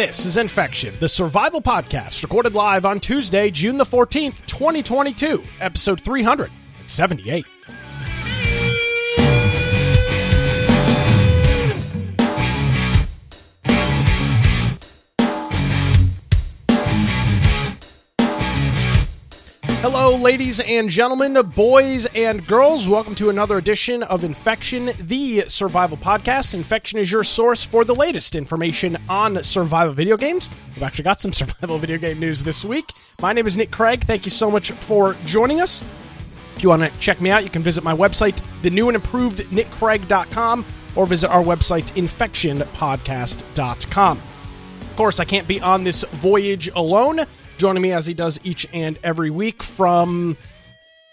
This is Infection, the survival podcast, recorded live on Tuesday, June the 14th, 2022, episode 378. Hello, ladies and gentlemen, boys and girls. Welcome to another edition of Infection, the survival podcast. Infection is your source for the latest information on survival video games. We've actually got some survival video game news this week. My name is Nick Craig. Thank you so much for joining us. If you want to check me out, you can visit my website, the new and improved nickcraig.com, or visit our website, infectionpodcast.com. Of course, I can't be on this voyage alone joining me as he does each and every week from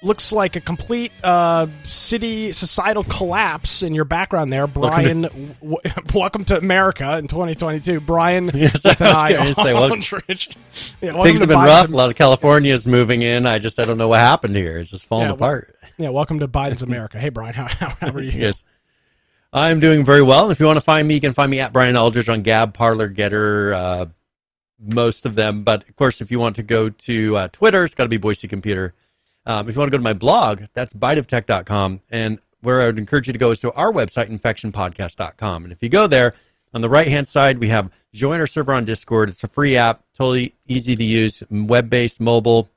looks like a complete uh, city societal collapse in your background there. Brian welcome to, w- welcome to america in 2022 brian yes, with an eye say, well, yeah, things have been rough. A lot of california is moving in. I just i don't know what happened here. It's just falling yeah, apart. well, yeah welcome to biden's america. Hey brian how, how, how are you? Yes. I'm doing very well. If you want to find me you can find me at brian aldridge on gab Parler Gettr uh, most of them. But of course, if you want to go to uh, Twitter, it's got to be Boise Computer. Um, if you want to go to my blog, that's biteoftech.com. And where I would encourage you to go is to our website, infectionpodcast.com. And if you go there, on the right hand side, we have join our server on Discord. It's a free app, totally easy to use, web based, mobile,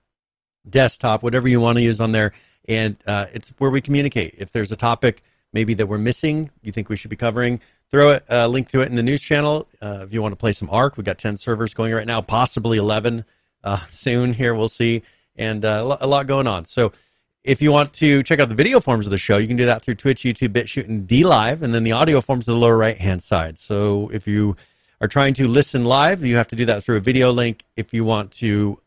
desktop, whatever you want to use on there. And uh, it's where we communicate. If there's a topic maybe that we're missing, you think we should be covering, throw a, a link to it in the news channel. Uh, if you want to play some ARK, we've got 10 servers going right now, possibly 11 uh, soon here. We'll see. And uh, a lot going on. So if you want to check out the video forms of the show, you can do that through Twitch, YouTube, BitChute, and DLive, and then the audio forms to the lower right hand side. So if you are trying to listen live, you have to do that through a video link. If you want to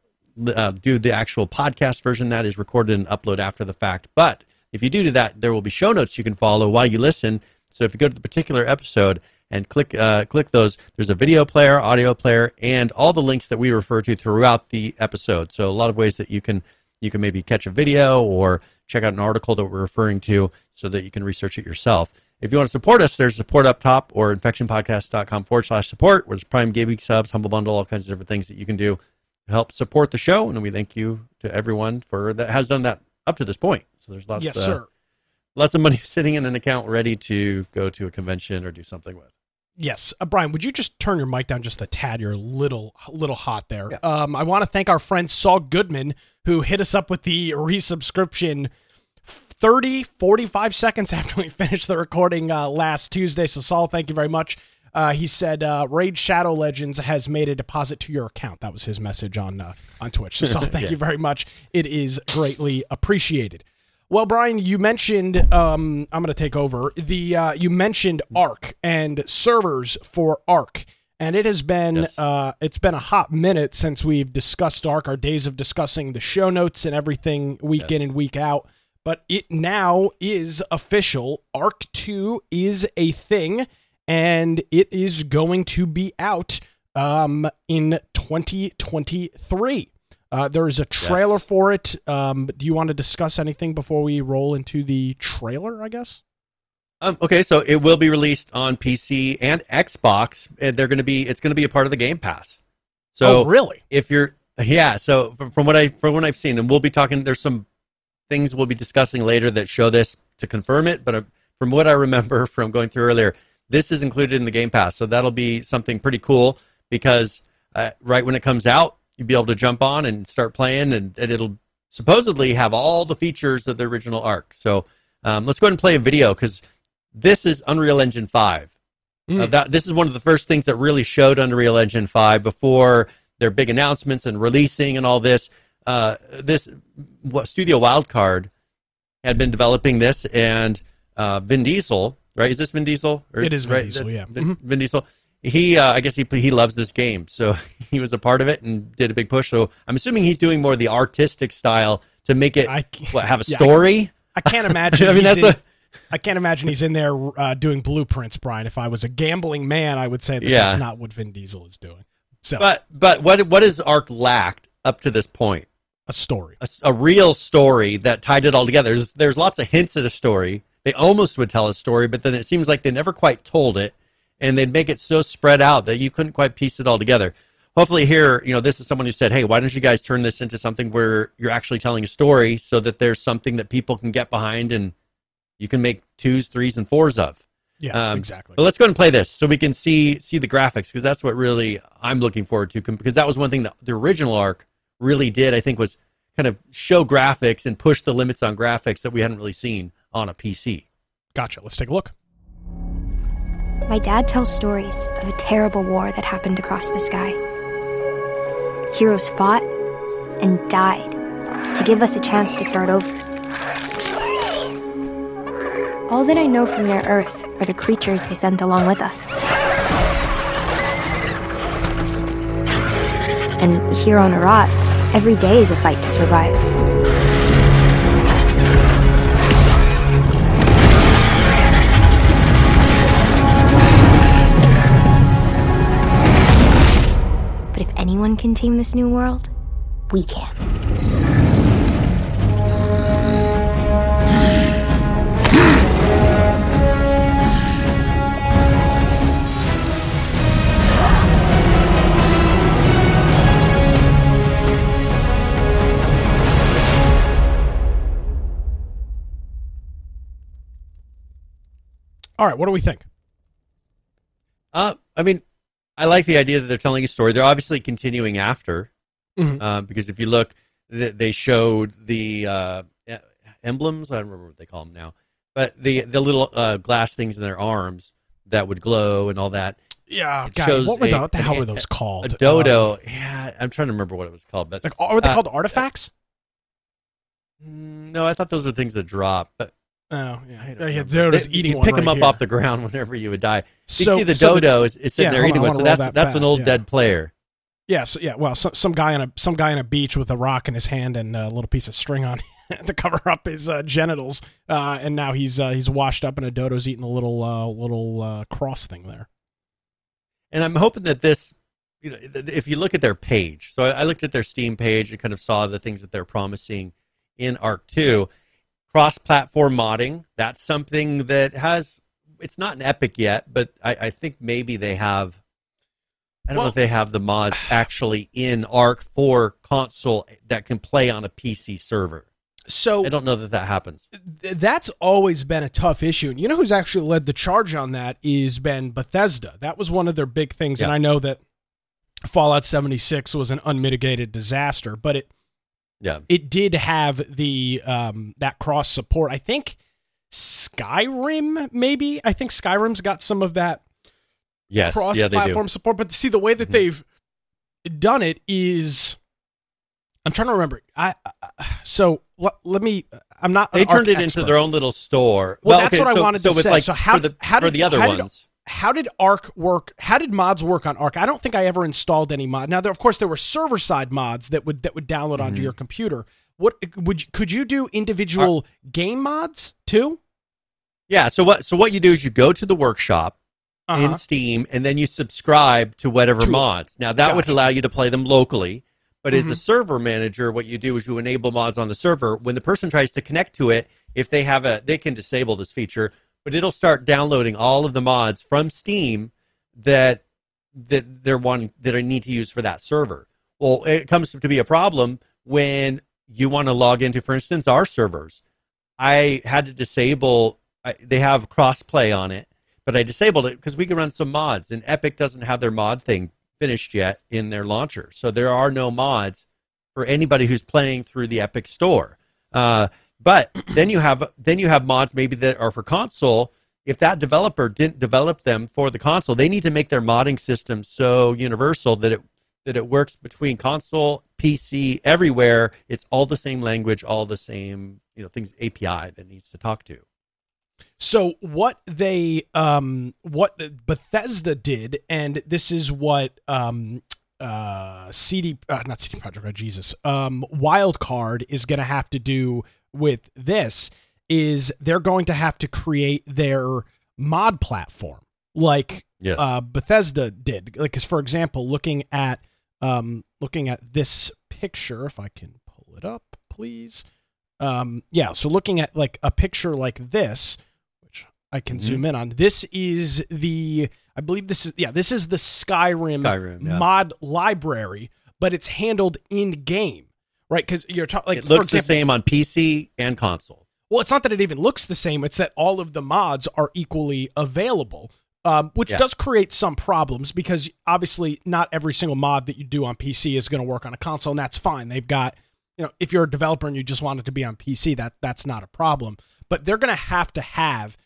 uh, do the actual podcast version, that is recorded and upload after the fact. But if you do do that, there will be show notes you can follow while you listen so if you go to the particular episode and click uh, click those, there's a video player, audio player, and all the links that we refer to throughout the episode. So a lot of ways that you can you can maybe catch a video or check out an article that we're referring to so that you can research it yourself. If you want to support us, there's support up top or infectionpodcast.com forward slash support, where there's Prime Gaming subs, Humble Bundle, all kinds of different things that you can do to help support the show. And we thank you to everyone for that has done that up to this point. So there's lots. Yes, uh, sir lots of money sitting in an account ready to go to a convention or do something with. Yes, uh, Brian, would you just turn your mic down just a tad? You're a little, little hot there. Yeah. Um, I want to thank our friend Saul Goodman who hit us up with the resubscription 30, 45 seconds after we finished the recording uh, last Tuesday. So, Saul, thank you very much. Uh, he said, uh, "Raid Shadow Legends has made a deposit to your account." That was his message on uh, on Twitch. So, Saul, thank yes. you very much. It is greatly appreciated. Well, Brian, you mentioned um, I'm going to take over. The uh, you mentioned Ark and servers for Ark, and it has been yes. uh, it's been a hot minute since we've discussed Ark. Our days of discussing the show notes and everything week yes. in and week out. But it now is official. Ark Two is a thing, and it is going to be out um, in 2023. Uh, there is a trailer yes. for it. Um, do you want to discuss anything before we roll into the trailer? I guess. Um, okay, so it will be released on PC and Xbox, and they're going to be it's going to be a part of the Game Pass. So oh, really, if you're yeah, so from, from what I from what I've seen, and we'll be talking. There's some things we'll be discussing later that show this to confirm it, but uh, from what I remember from going through earlier, this is included in the Game Pass, so that'll be something pretty cool because uh, right when it comes out, you'd be able to jump on and start playing, and, and it'll supposedly have all the features of the original Ark. So um, let's go ahead and play a video because this is Unreal Engine 5. Mm. Uh, that this is one of the first things that really showed Unreal Engine 5 before their big announcements and releasing and all this. Uh, this what Studio Wildcard had been developing this, and uh, Vin Diesel, right? Is this Vin Diesel? Or, it is Vin right? Diesel, yeah. Vin, mm-hmm. Vin Diesel he uh, I guess he he loves this game, so he was a part of it and did a big push. So I'm assuming he's doing more of the artistic style to make it I, what, have a yeah, story. I, I can't imagine. I mean, that's in, the. I can't imagine he's in there uh, doing blueprints, Brian. If I was a gambling man, I would say that yeah. that's not what Vin Diesel is doing. So, but but what what has Ark lacked up to this point? A story, a, a real story that tied it all together. There's, there's lots of hints at a story. They almost would tell a story, but then it seems like they never quite told it and they'd make it so spread out that you couldn't quite piece it all together. Hopefully, here, you know, this is someone who said, "Hey, why don't you guys turn this into something where you're actually telling a story, so that there's something that people can get behind and you can make twos, threes, and fours of." Yeah, um, exactly. But let's go and play this so we can see see the graphics because that's what really I'm looking forward to because that was one thing that the original Ark really did. I think was kind of show graphics and push the limits on graphics that we hadn't really seen on a PC. Gotcha. Let's take a look. My dad tells stories of a terrible war that happened across the sky. Heroes fought and died to give us a chance to start over. All that I know from their Earth are the creatures they sent along with us. And here on Arat, every day is a fight to survive. Anyone can tame this new world, we can. All right, what do we think? Uh, I mean, I like the idea that they're telling a story. They're obviously continuing after, mm-hmm. uh, because if you look, they showed the uh, emblems. I don't remember what they call them now, but the the little uh, glass things in their arms that would glow and all that. Yeah, God, what, were the, what the hell were those called? A dodo. Uh, yeah, I'm trying to remember what it was called. But like, are they uh, called artifacts? Mm, no, I thought those were things that drop, but Oh yeah, yeah, yeah Dodo's they, eating you. Pick right them up here. off the ground whenever you would die. You see the so dodo the, is, is sitting yeah, there eating on, one, so that's that that's back, an old yeah. dead player. Yeah, so, yeah. Well, so, some guy on a some guy on a beach with a rock in his hand and a little piece of string on to cover up his uh, genitals, uh, and now he's uh, he's washed up, and a dodo's eating the little uh, little uh, cross thing there. And I'm hoping that this, you know, if you look at their page, so I looked at their Steam page and kind of saw the things that they're promising in Ark Two cross-platform modding. That's something that has. It's not an Epic yet, but I, I think maybe they have. I don't well, know if they have the mods actually in Ark for console that can play on a PC server. So I don't know that that happens. Th- that's always been a tough issue, and you know who's actually led the charge on that is been Bethesda. That was one of their big things, yeah. and I know that Fallout 76 was an unmitigated disaster, but it yeah. It did have the um that cross support. I think Skyrim maybe. I think Skyrim's got some of that yes, cross yeah, platform support, but see the way that mm-hmm. they've done it is I'm trying to remember. I uh, so let, let me. I'm not. They turned it expert. into their own little store. Well, well that's okay, what so, I wanted so to say. Like, so how, the, how did the other how ones? How did Ark work? How did mods work on Ark? I don't think I ever installed any mod. Now, there, of course, there were server side mods that would that would download onto mm-hmm. your computer. What would could you do individual game mods too? Yeah. So what so what you do is you go to the workshop uh-huh. in Steam and then you subscribe to whatever to mods. Now that gotcha. would allow you to play them locally. But mm-hmm. as a server manager, what you do is you enable mods on the server. When the person tries to connect to it, if they have a, they can disable this feature but it'll start downloading all of the mods from Steam that that they're wanting that I need to use for that server. Well, it comes to be a problem when you want to log into, for instance, our servers. I had to disable. I, they have crossplay on it, but I disabled it because we can run some mods, and Epic doesn't have their mod thing finished yet in their launcher, so there are no mods for anybody who's playing through the Epic store. Uh, but then you have then you have mods maybe that are for console. If that developer didn't develop them for the console, they need to make their modding system so universal that it that it works between console, PC, everywhere. It's all the same language, all the same you know things API that needs to talk to. So what they um what Bethesda did, and this is what um uh CD uh, not CD Projekt Red Jesus um Wildcard is going to have to do with this is they're going to have to create their mod platform like yes. uh, Bethesda did. Like, for example, looking at um, looking at this picture, if I can pull it up, please. Um, yeah, so looking at like a picture like this, which I can mm-hmm. zoom in on. This is the I believe this is yeah, this is the Skyrim, Skyrim, yeah. mod library, but it's handled in game, right? Because you're talking like it looks example, the same on PC and console. well, it's not that it even looks the same; it's that all of the mods are equally available. Um, which Yeah. does create some problems because obviously not every single mod that you do on PC is going to work on a console, and that's fine. They've got, you know, if you're a developer and you just want it to be on PC, that that's not a problem. But they're going to have to have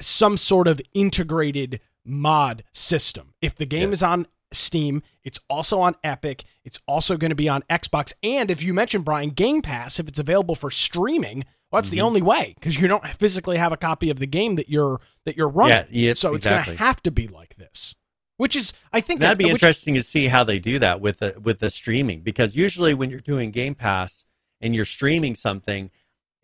some sort of integrated mod system. If the game Yeah. is on Steam, it's also on Epic, it's also going to be on Xbox, and if you mentioned Brian Game Pass, if it's available for streaming, well, that's the Mm-hmm. only way because you don't physically have a copy of the game that you're that you're running. Yeah, yeah, so it's exactly. going to have to be like this, which is I think That'd be interesting to see how they do that with the with the streaming because usually when you're doing Game Pass and you're streaming something,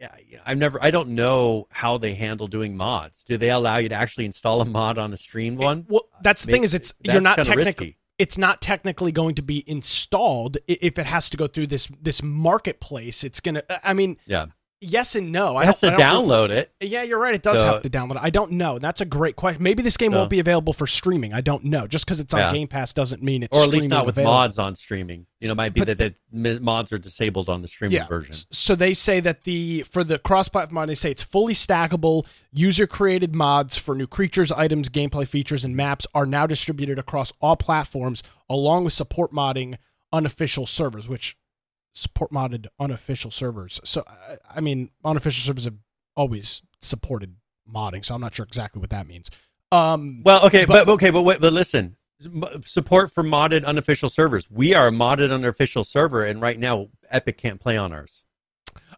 yeah, I've never I don't know how they handle doing mods. Do they allow you to actually install a mod on a streamed one? Well, that's the thing is it's you're not technically risky. It's not technically going to be installed if it has to go through this this marketplace. It's gonna. I mean, Yeah, yes and no. I I have to don't, I don't download it. Yeah, you're right. It does So- have to download it. I don't know. That's a great question. Maybe this game won't be available for streaming. I don't know. Just because it's on Yeah. Game Pass doesn't mean it's or at least not with available. mods on streaming. You know, it might be But- that the mods are disabled on the streaming Yeah. version. So they say that the for the cross-platform mod, they say it's fully stackable. User-created mods for new creatures, items, gameplay features, and maps are now distributed across all platforms, along with support modding unofficial servers, which support modded unofficial servers. So I, mean, unofficial servers have always supported modding, so I'm not sure exactly what that means. Um, Well, okay, But- but, okay, but wait, but listen, support for modded unofficial servers. We are a modded unofficial server, and right now Epic can't play on ours.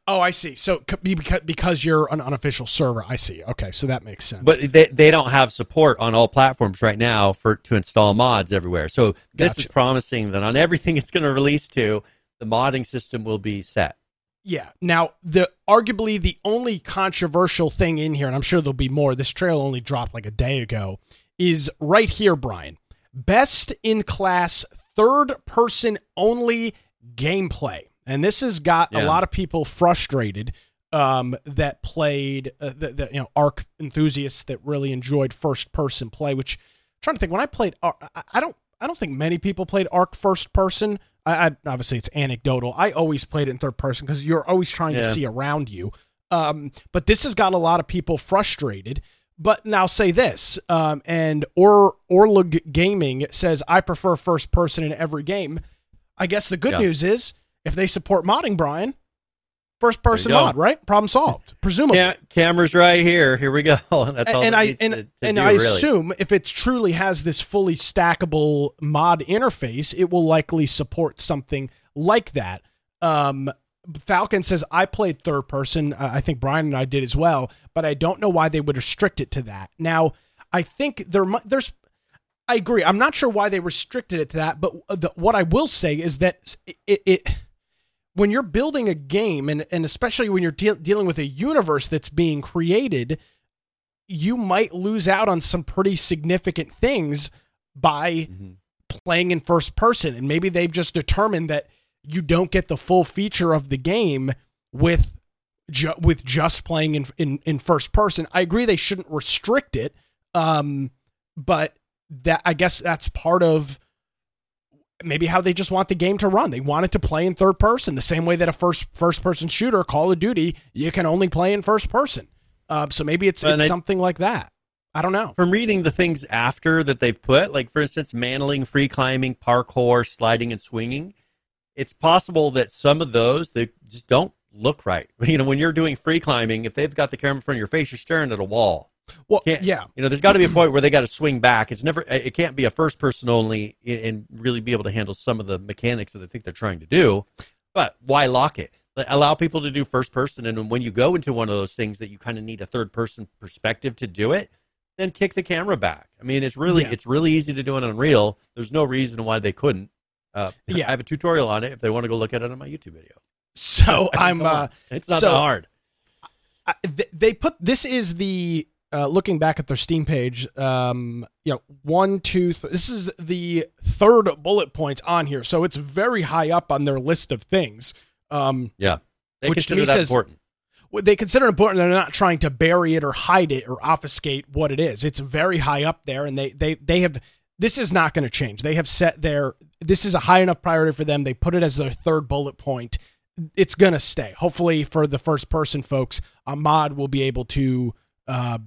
oh, I see. So because because you're an unofficial server, I see. Okay, so that makes sense. But they, they don't have support on all platforms right now for to install mods everywhere. So this is promising that on everything it's going to release to, the modding system will be set. Yeah. Now, the arguably the only controversial thing in here, and I'm sure there'll be more. This trail only dropped like a day ago. Is right here, Brian. Best in class third person only gameplay, and this has got a lot of people frustrated. Um, that played uh, the, the you know Ark enthusiasts that really enjoyed first person play. Which I'm trying to think when I played, Ar- I, I don't I don't think many people played Ark first person. I, I obviously it's anecdotal. I always played it in third person because you're always trying to see around you. Um, but this has got a lot of people frustrated. But now say this, um, and or Orlug Gaming says I prefer first person in every game. I guess the good Yeah. news is if they support modding, Brian, first person mod, right? Problem solved, presumably. Ca- cameras right here. Here we go. That's all and I and, to, to and do, I really. assume if it truly has this fully stackable mod interface, it will likely support something like that. Um, Falcon says I played third person. Uh, I think Brian and I did as well, but I don't know why they would restrict it to that. Now, I think there there's. I agree. I'm not sure why they restricted it to that, but the, what I will say is that it, it when you're building a game and, and especially when you're deal dealing with a universe that's being created you might lose out on some pretty significant things by Mhm. playing in first person and maybe they've just determined that you don't get the full feature of the game with ju- with just playing in, in in first person i agree they shouldn't restrict it um but that i guess that's part of maybe how they just want the game to run. They want it to play in third person, the same way that a first first person shooter, Call of Duty, you can only play in first person. Um, so maybe it's, it's I- something like that. I don't know. From reading the things after that they've put, like for instance, mantling, free climbing, parkour, sliding, and swinging, it's possible that some of those they just don't look right. You know, when you're doing free climbing, if they've got the camera in front of your face, you're staring at a wall. Well, Can't- yeah, You know, there's got to be a point where they got to swing back. It's never, it can't be a first person only and really be able to handle some of the mechanics that I think they're trying to do. But why lock it? Allow people to do first person, and when you go into one of those things that you kind of need a third person perspective to do it, then kick the camera back. I mean, it's really, Yeah. it's really easy to do it on Unreal. There's no reason why they couldn't. Uh, Yeah. I have a tutorial on it if they want to go look at it on my YouTube video. So I mean, I'm uh, it's not so- that hard. I, they put this is the uh, looking back at their Steam page. Um, you know, one, two. Th- this is the third bullet point on here, so it's very high up on their list of things. Um, Yeah, they Which consider that says- important. they consider it important. They're not trying to bury it or hide it or obfuscate what it is. It's very high up there, and they they they have. This is not going to change. They have set their. This is a high enough priority for them. They put it as their third bullet point. It's going to stay. Hopefully, for the first person folks, a mod will be able to uh,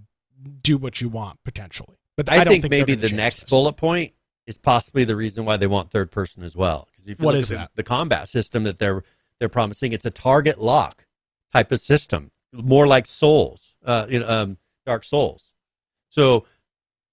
do what you want potentially. But I, I, think, think maybe the next this. bullet point is possibly the reason why they want third person as well. Because if you What look is at that? The, combat system that they're they're promising, it's a target lock type of system, more like Souls, uh, in um, Dark Souls. So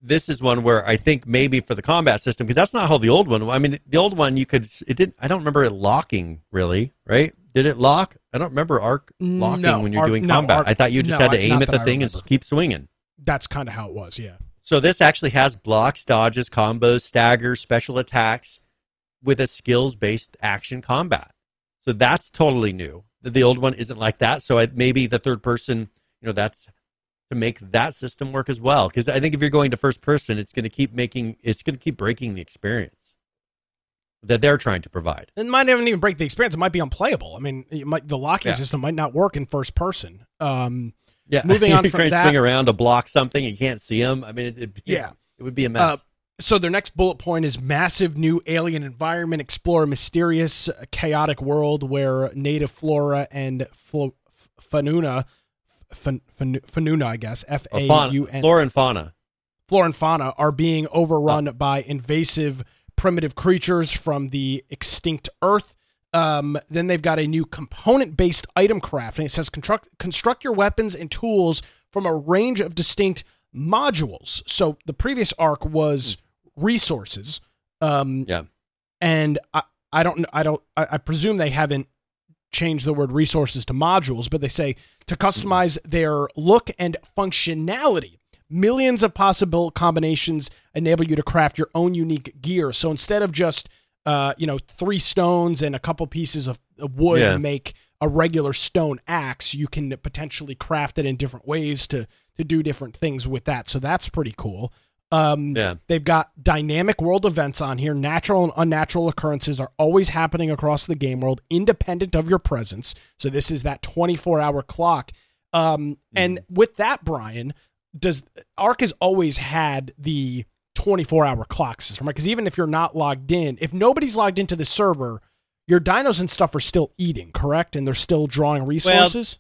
this is one where I think maybe for the combat system, because that's not how the old one. I mean, the old one you could it didn't. I don't remember it locking really, right? Did it lock? I don't remember Ark locking No, when you're arc- doing no, combat. arc- I thought you just no, had to aim at the thing and keep swinging. That's kind of how it was. Yeah. So this actually has blocks, dodges, combos, staggers, special attacks with a skills based action combat. So that's totally new. The- old one isn't like that. So I, maybe the third person, you know, that's to make that system work as well. Because I think if you're going to first person, it's going to keep making, it's going to keep breaking the experience that they're trying to provide. It might not even break the experience. It might be unplayable. I mean, it might, the locking Yeah. system might not work in first person. Um, Yeah. Moving on from that- swing around to block something, you can't see them. I mean, it, Yeah. it would be a mess. Uh, so their next bullet point is massive new alien environment. Explore a mysterious, uh, chaotic world where native flora and flo- fauna, fan, fan, I guess, F A fauna, flora and fauna. flora and fauna are being overrun Oh. by invasive primitive creatures from the extinct Earth. Um, then they've got a new component-based item crafting. It says construct construct your weapons and tools from a range of distinct modules. So the previous arc was resources. Um, Yeah. and I, I don't I don't I, I presume they haven't changed the word resources to modules, but they say to customize their look and functionality. Millions of possible combinations enable you to craft your own unique gear. So instead of just uh, you know, three stones and a couple pieces of, of wood Yeah. to make a regular stone axe, you can potentially craft it in different ways to to do different things with that. So that's pretty cool. Um, Yeah. They've got dynamic world events on here. Natural and unnatural occurrences are always happening across the game world, independent of your presence. So this is that 24 hour clock. Um, And with that, Brian, does Arc has always had the 24 hour clock system, right? Because even if you're not logged in, if nobody's logged into the server, your dinos and stuff are still eating, correct? And they're still drawing resources.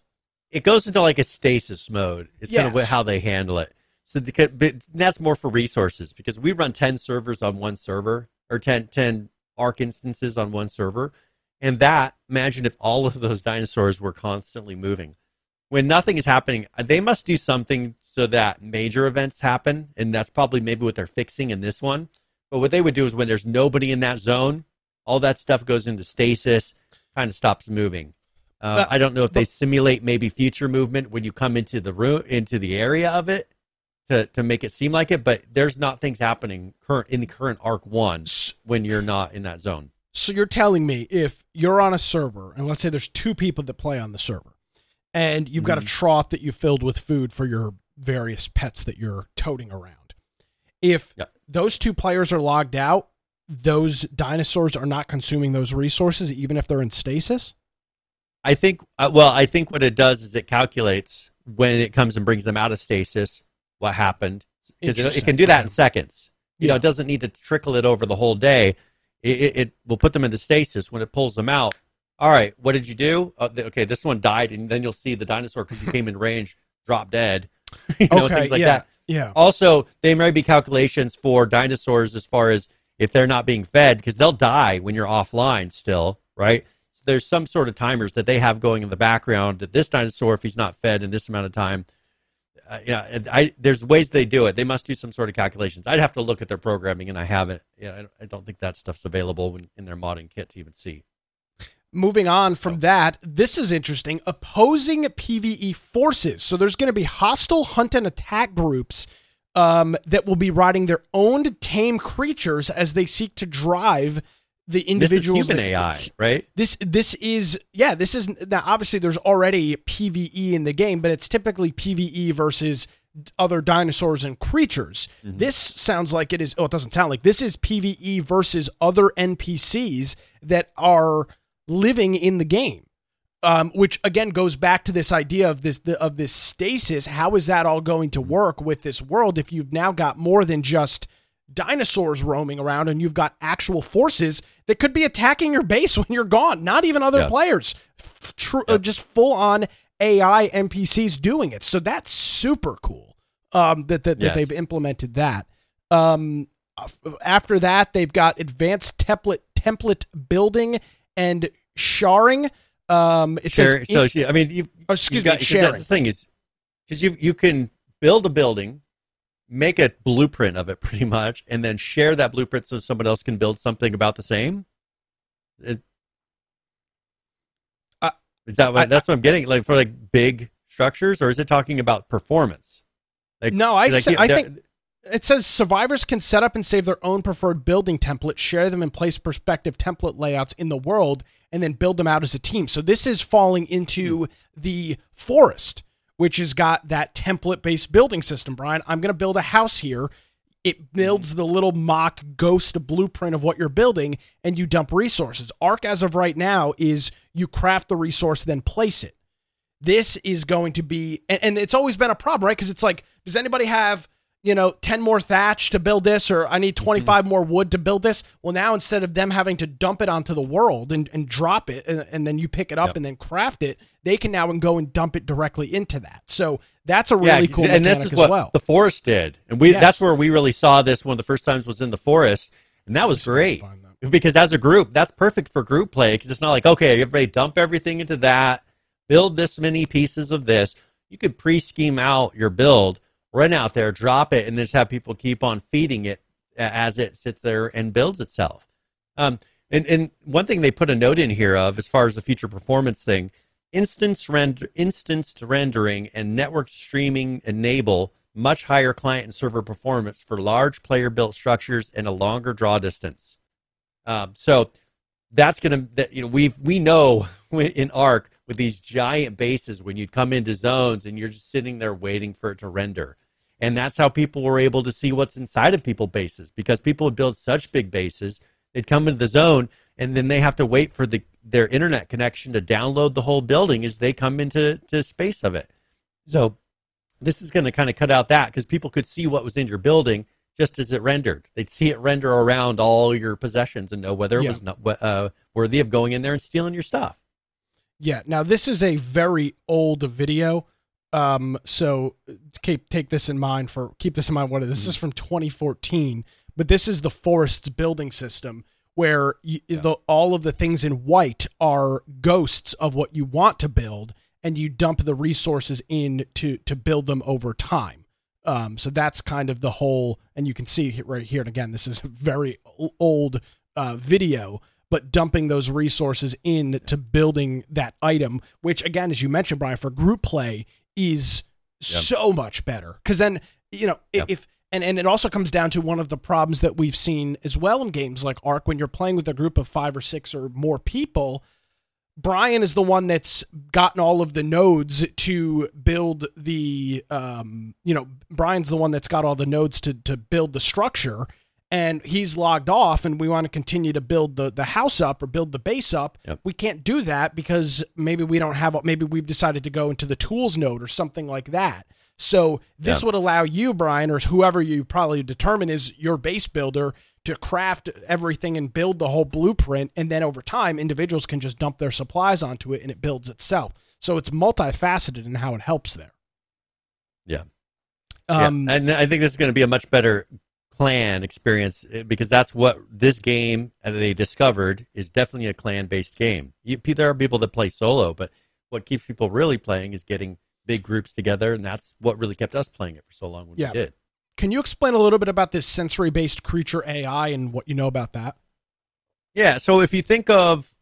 it goes into like a stasis mode. It's kind of how they handle it. So the, but that's more for resources because we run 10 servers on one server or 10, 10 ARK instances on one server. And that, imagine if all of those dinosaurs were constantly moving. When nothing is happening, they must do something so that major events happen. And that's probably maybe what they're fixing in this one. But what they would do is when there's nobody in that zone, all that stuff goes into stasis, kind of stops moving. Uh, But- I don't know if they simulate maybe future movement when you come into the room into the area of it to to make it seem like it, but there's not things happening current in the current Ark one when you're not in that zone. So you're telling me if you're on a server and let's say there's two people that play on the server and you've got a Mhm. trough that you filled with food for your various pets that you're toting around. If Yeah. those two players are logged out, those dinosaurs are not consuming those resources even if they're in stasis? I think uh, well, I think what it does is it calculates when it comes and brings them out of stasis what happened because it, it can do that in seconds. You know, it doesn't need to trickle it over the whole day. It, it, it will put them into stasis when it pulls them out. All right, what did you do? Uh, okay, this one died, and then you'll see the dinosaur because you came in range, drop dead. you know, okay, things like yeah. that. Yeah. Also, there may be calculations for dinosaurs as far as if they're not being fed because they'll die when you're offline still, right? So there's some sort of timers that they have going in the background that this dinosaur, if he's not fed in this amount of time, uh, yeah, and I there's ways they do it. They must do some sort of calculations. I'd have to look at their programming, and I haven't. Yeah, I don't- I don't think that stuff's available in their modding kit to even see. Moving on Oh. from that, this is interesting. Opposing PvE forces. So there's going to be hostile hunt and attack groups um, that will be riding their own tame creatures as they seek to drive the individuals. this is human that- AI, right? This this is yeah. This is now obviously there's already PVE in the game, but it's typically PVE versus other dinosaurs and creatures. Mm-hmm. This sounds like it is. Oh, it doesn't sound like this is PVE versus other NPCs that are living in the game. um, which again goes back to this idea of this the, of this stasis. How is that all going to work with this world if you've now got more than just dinosaurs roaming around and you've got actual forces that could be attacking your base when you're gone? Not even other yeah. players, Tr- yeah. uh, just full on AI NPCs doing it. So that's super cool um, that that, yes. that they've implemented that. Um, after that, they've got advanced template template building and sharing. Um, it Share, says, so I mean, you, oh, excuse got, me, sharing. The thing is, because you you can build a building, make a blueprint of it pretty much, and then share that blueprint so someone else can build something about the same. It, uh, is that what, I, that's what I'm getting? Like for like big structures, or is it talking about performance? Like, no, I, like, I think it says survivors can set up and save their own preferred building template, share them and place perspective template layouts in the world, and then build them out as a team. So this is falling into the forest, which has got that template based building system. Brian, I'm going to build a house here. It builds the little mock ghost blueprint of what you're building, and you dump resources. Ark, as of right now, is you craft the resource, then place it. This is going to be, and, and it's always been a problem, right? Because it's like, does anybody have you know, 10 more thatch to build this, or I need 25 mm-hmm. more wood to build this. Well, now instead of them having to dump it onto the world and, and drop it, and, and then you pick it up yep. and then craft it, they can now and go and dump it directly into that. So that's a really yeah, cool and this is what well. the forest did. And we yes. that's where we really saw this one of the first times was in the forest. And that was great. That. Because as a group, that's perfect for group play because it's not like, okay, everybody dump everything into that, build this many pieces of this. You could pre scheme out your build run out there, drop it, and just have people keep on feeding it as it sits there and builds itself. Um, and, and one thing they put a note in here of as far as the future performance thing, instance render, instanced rendering and network streaming enable much higher client and server performance for large player built structures and a longer draw distance. Um, so that's going to, you know, we we know in Ark with these giant bases when you'd come into zones and you're just sitting there waiting for it to render. And that's how people were able to see what's inside of people bases because people would build such big bases. They'd come into the zone and then they have to wait for the their internet connection to download the whole building as they come into to space of it. So this is going to kind of cut out that because people could see what was in your building just as it rendered. They'd see it render around all your possessions and know whether it yeah. was not, uh, worthy of going in there and stealing your stuff. Yeah. Now this is a very old video. Um, so keep take this in mind for keep this in mind. What this is from 2014, but this is the forest's building system where you, yeah. the, all of the things in white are ghosts of what you want to build, and you dump the resources in to to build them over time. Um, so that's kind of the whole, and you can see right here. And again, this is a very old uh, video, but dumping those resources in to building that item, which again, as you mentioned, Brian, for group play is so much better. Because then, you know, if and and it also comes down to one of the problems that we've seen as well in games like Ark when you're playing with a group of five or six or more people. Brian is the one that's gotten all of the nodes to build the um you know Brian's the one that's got all the nodes to to build the structure and he's logged off and we want to continue to build the, the house up or build the base up yep. we can't do that because maybe we don't have maybe we've decided to go into the tools node or something like that so this yep. would allow you brian or whoever you probably determine is your base builder to craft everything and build the whole blueprint and then over time individuals can just dump their supplies onto it and it builds itself so it's multifaceted in how it helps there yeah um, yeah. and I think this is going to be a much better clan experience eh, because that's what this game they discovered is definitely a clan based game. You, there are people that play solo, but what keeps people really playing is getting big groups together, and that's what really kept us playing it for so long when yeah. we did. Can you explain a little bit about this sensory based creature AI and what you know about that? Yeah, so if you think of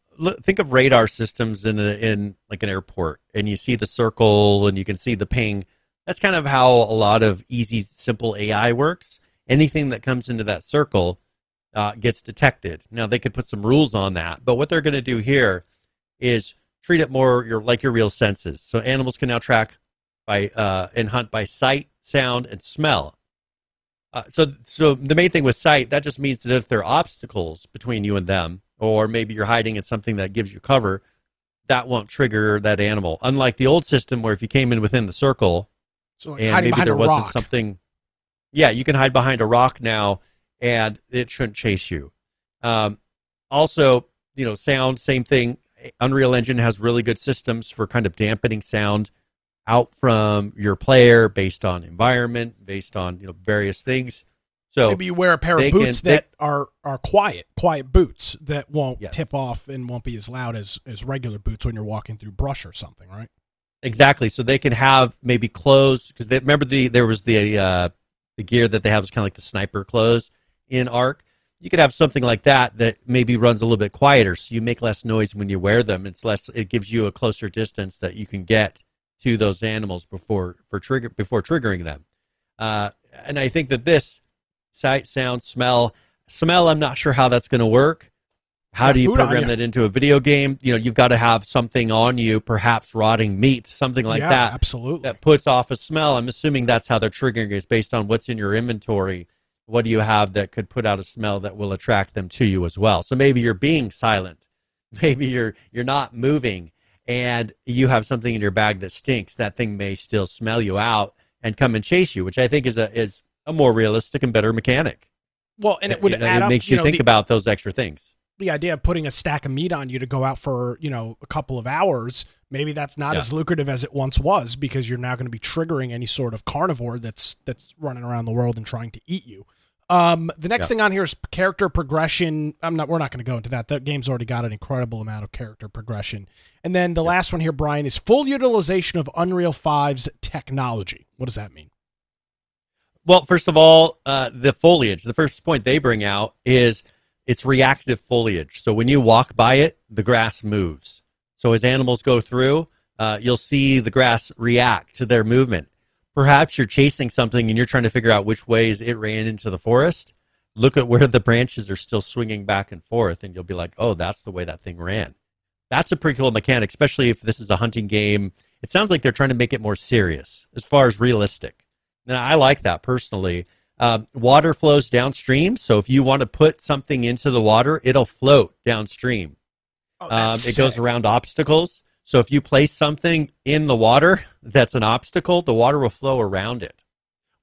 think of radar systems in a, in like an airport, and you see the circle and you can see the ping. That's kind of how a lot of easy, simple AI works anything that comes into that circle uh, gets detected. Now they could put some rules on that, but what they're going to do here is treat it more your like your real senses. So animals can now track by uh, and hunt by sight, sound, and smell. Uh, so, so the main thing with sight that just means that if there are obstacles between you and them, or maybe you're hiding in something that gives you cover, that won't trigger that animal. Unlike the old system where if you came in within the circle So like and maybe there wasn't rock. something yeah you can hide behind a rock now and it shouldn't chase you um, also you know sound same thing unreal engine has really good systems for kind of dampening sound out from your player based on environment based on you know various things so Maybe you wear a pair they of can- boots they- that are are quiet, quiet boots that won't Yes. tip off and won't be as loud as as regular boots when you're walking through brush or something, right? Exactly. So they can have maybe clothes because remember the there was the uh, the gear that they have is kind of like the sniper clothes in Ark. You could have something like that that maybe runs a little bit quieter, so you make less noise when you wear them. It's less. It gives you a closer distance that you can get to those animals before for trigger before triggering them. Uh, and I think that this sight, sound, smell, smell. I'm not sure how that's going to work. How do you program that into a video game? You know, you've got to have something on you, perhaps rotting meat, something like yeah, that, absolutely. that puts off a smell. I'm assuming that's how they're triggering is based on what's in your inventory. What do you have that could put out a smell that will attract them to you as well? So maybe you're being silent, maybe you're you're not moving, and you have something in your bag that stinks. That thing may still smell you out and come and chase you, which I think is a is a more realistic and better mechanic. Well, and it would You know, add it up. makes you, know, think the, about those extra things. The idea of putting a stack of meat on you to go out for you know a couple of hours. Maybe that's not Yeah. as lucrative as it once was because you're now going to be triggering any sort of carnivore that's that's running around the world and trying to eat you. Um, the next Yeah. thing on here is character progression. I'm not. We're not going to go into that. That game's already got an incredible amount of character progression. And then the last one here, Brian, is full utilization of Unreal 5's technology. What does that mean? Well, first of all, uh, the foliage. The first point they bring out is it's reactive foliage. So when you walk by it, the grass moves. So as animals go through, uh, you'll see the grass react to their movement. Perhaps you're chasing something and you're trying to figure out which ways it ran into the forest. Look at where the branches are still swinging back and forth, and you'll be like, "Oh, that's the way that thing ran." That's a pretty cool mechanic, especially if this is a hunting game. It sounds like they're trying to make it more serious as far as realistic. And I like that personally. Um, water flows downstream, so if you want to put something into the water, it'll float downstream. Oh, Um, it goes around obstacles. So if you place something in the water that's an obstacle, the water will flow around it,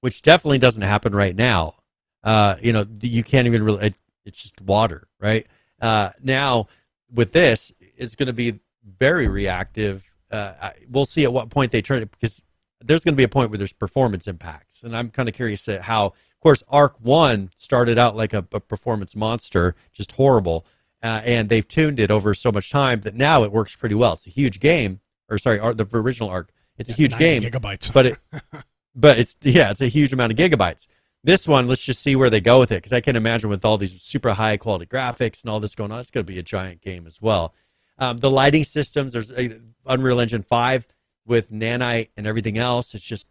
which definitely doesn't happen right now. Uh, you know, you can't even really. It, it's just water, right? Uh, now with this, it's going to be very reactive. Uh, I- we'll see at what point they turn it because there's going to be a point where there's performance impacts, and I'm kind of curious at how. Of course, Ark One started out like a, a performance monster, just horrible, uh, and they've tuned it over so much time that now it works pretty well. It's a huge game, or sorry, Ar- the original Ark. It's a huge game, gigabytes. but it, but it's yeah, it's a huge amount of gigabytes. This one, let's just see where they go with it because I can't imagine with all these super high quality graphics and all this going on, it's going to be a giant game as well. Um, the lighting systems, there's uh, Unreal Engine five with nanite and everything else. It's just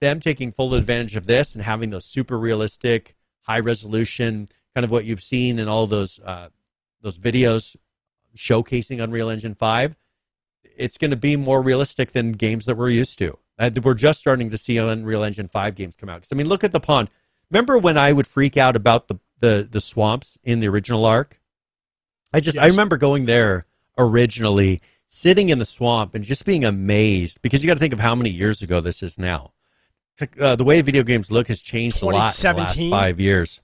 them taking full advantage of this and having those super realistic, high resolution, kind of what you've seen in all those uh, those videos showcasing Unreal Engine five. It's going to be more realistic than games that we're used to. Uh, we're just starting to see Unreal Engine five games come out. 'Cause, I mean, look at the pond. Remember when I would freak out about the the, the swamps in the original Ark? I just I remember going there originally, sitting in the swamp and just being amazed because you got to think of how many years ago this is now. Uh, the way video games look has changed a lot in the last 2017? five years.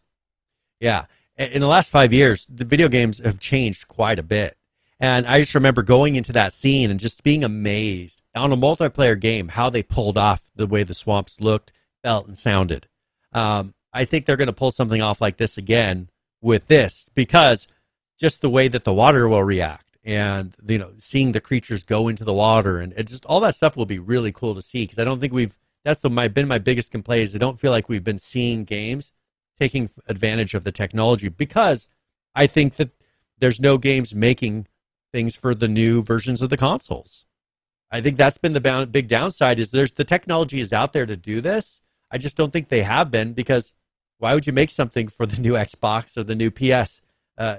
Yeah, in the last five years, the video games have changed quite a bit. And I just remember going into that scene and just being amazed on a multiplayer game how they pulled off the way the swamps looked, felt, and sounded. Um, I think they're going to pull something off like this again with this because just the way that the water will react and you know seeing the creatures go into the water and it just all that stuff will be really cool to see because I don't think we've that's the, my been my biggest complaint is I don't feel like we've been seeing games taking advantage of the technology because I think that there's no games making things for the new versions of the consoles. I think that's been the big downside is there's the technology is out there to do this. I just don't think they have been because why would you make something for the new Xbox or the new PS? Uh,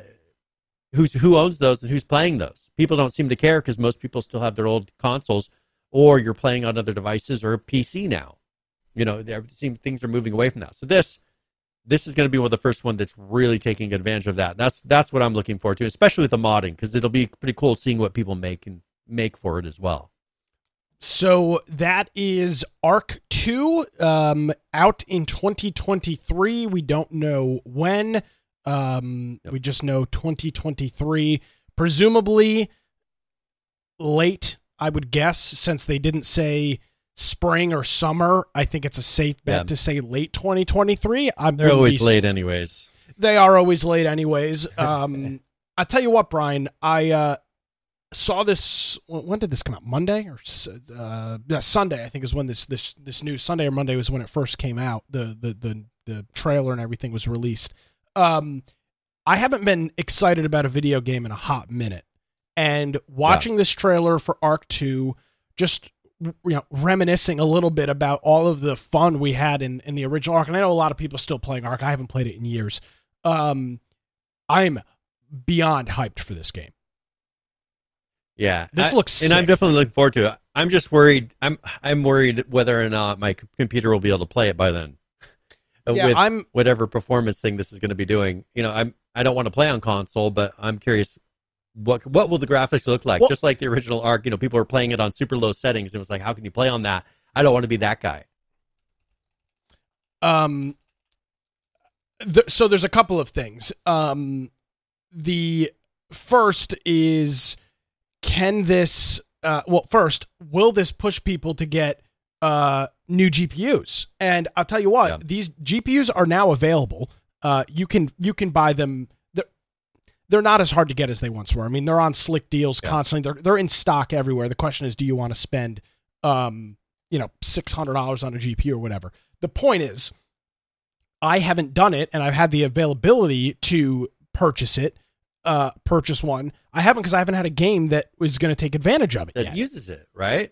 who's who owns those and who's playing those? People don't seem to care because most people still have their old consoles, or you're playing on other devices or a PC now. You know, there seem things are moving away from that. So this this is going to be one of the first one that's really taking advantage of that. That's that's what I'm looking forward to, especially with the modding, because it'll be pretty cool seeing what people make and make for it as well. So that is Ark 2 um, out in 2023. We don't know when. Um, yep. We just know 2023. Presumably late, I would guess, since they didn't say spring or summer. I think it's a safe bet yeah. to say late 2023. I They're always be, late, anyways. They are always late, anyways. Um, I tell you what, Brian, I uh, saw this. When did this come out? Monday or uh, yeah, Sunday? I think is when this this this news Sunday or Monday was when it first came out. The the the the trailer and everything was released. Um, I haven't been excited about a video game in a hot minute, and watching yeah. this trailer for Ark Two, just you know, reminiscing a little bit about all of the fun we had in in the original Ark And I know a lot of people still playing Ark I haven't played it in years. Um, I'm beyond hyped for this game. Yeah, this I, looks, and sick. I'm definitely looking forward to it. I'm just worried. I'm I'm worried whether or not my computer will be able to play it by then. Yeah, with I'm whatever performance thing this is going to be doing. You know, I'm I don't want to play on console, but I'm curious what what will the graphics look like? Well, Just like the original Ark, you know, people were playing it on super low settings. and It was like, how can you play on that? I don't want to be that guy. Um. Th- so there's a couple of things. Um, the first is can this uh, well first will this push people to get uh, new gpus and i'll tell you what yeah. these gpus are now available uh, you can you can buy them they're, not as hard to get as they once were i mean they're on slick deals yeah. constantly they're, they're in stock everywhere the question is do you want to spend um, you know $600 on a gpu or whatever the point is i haven't done it and i've had the availability to purchase it uh, purchase one. I haven't because I haven't had a game that was going to take advantage of it that yet. uses it, right?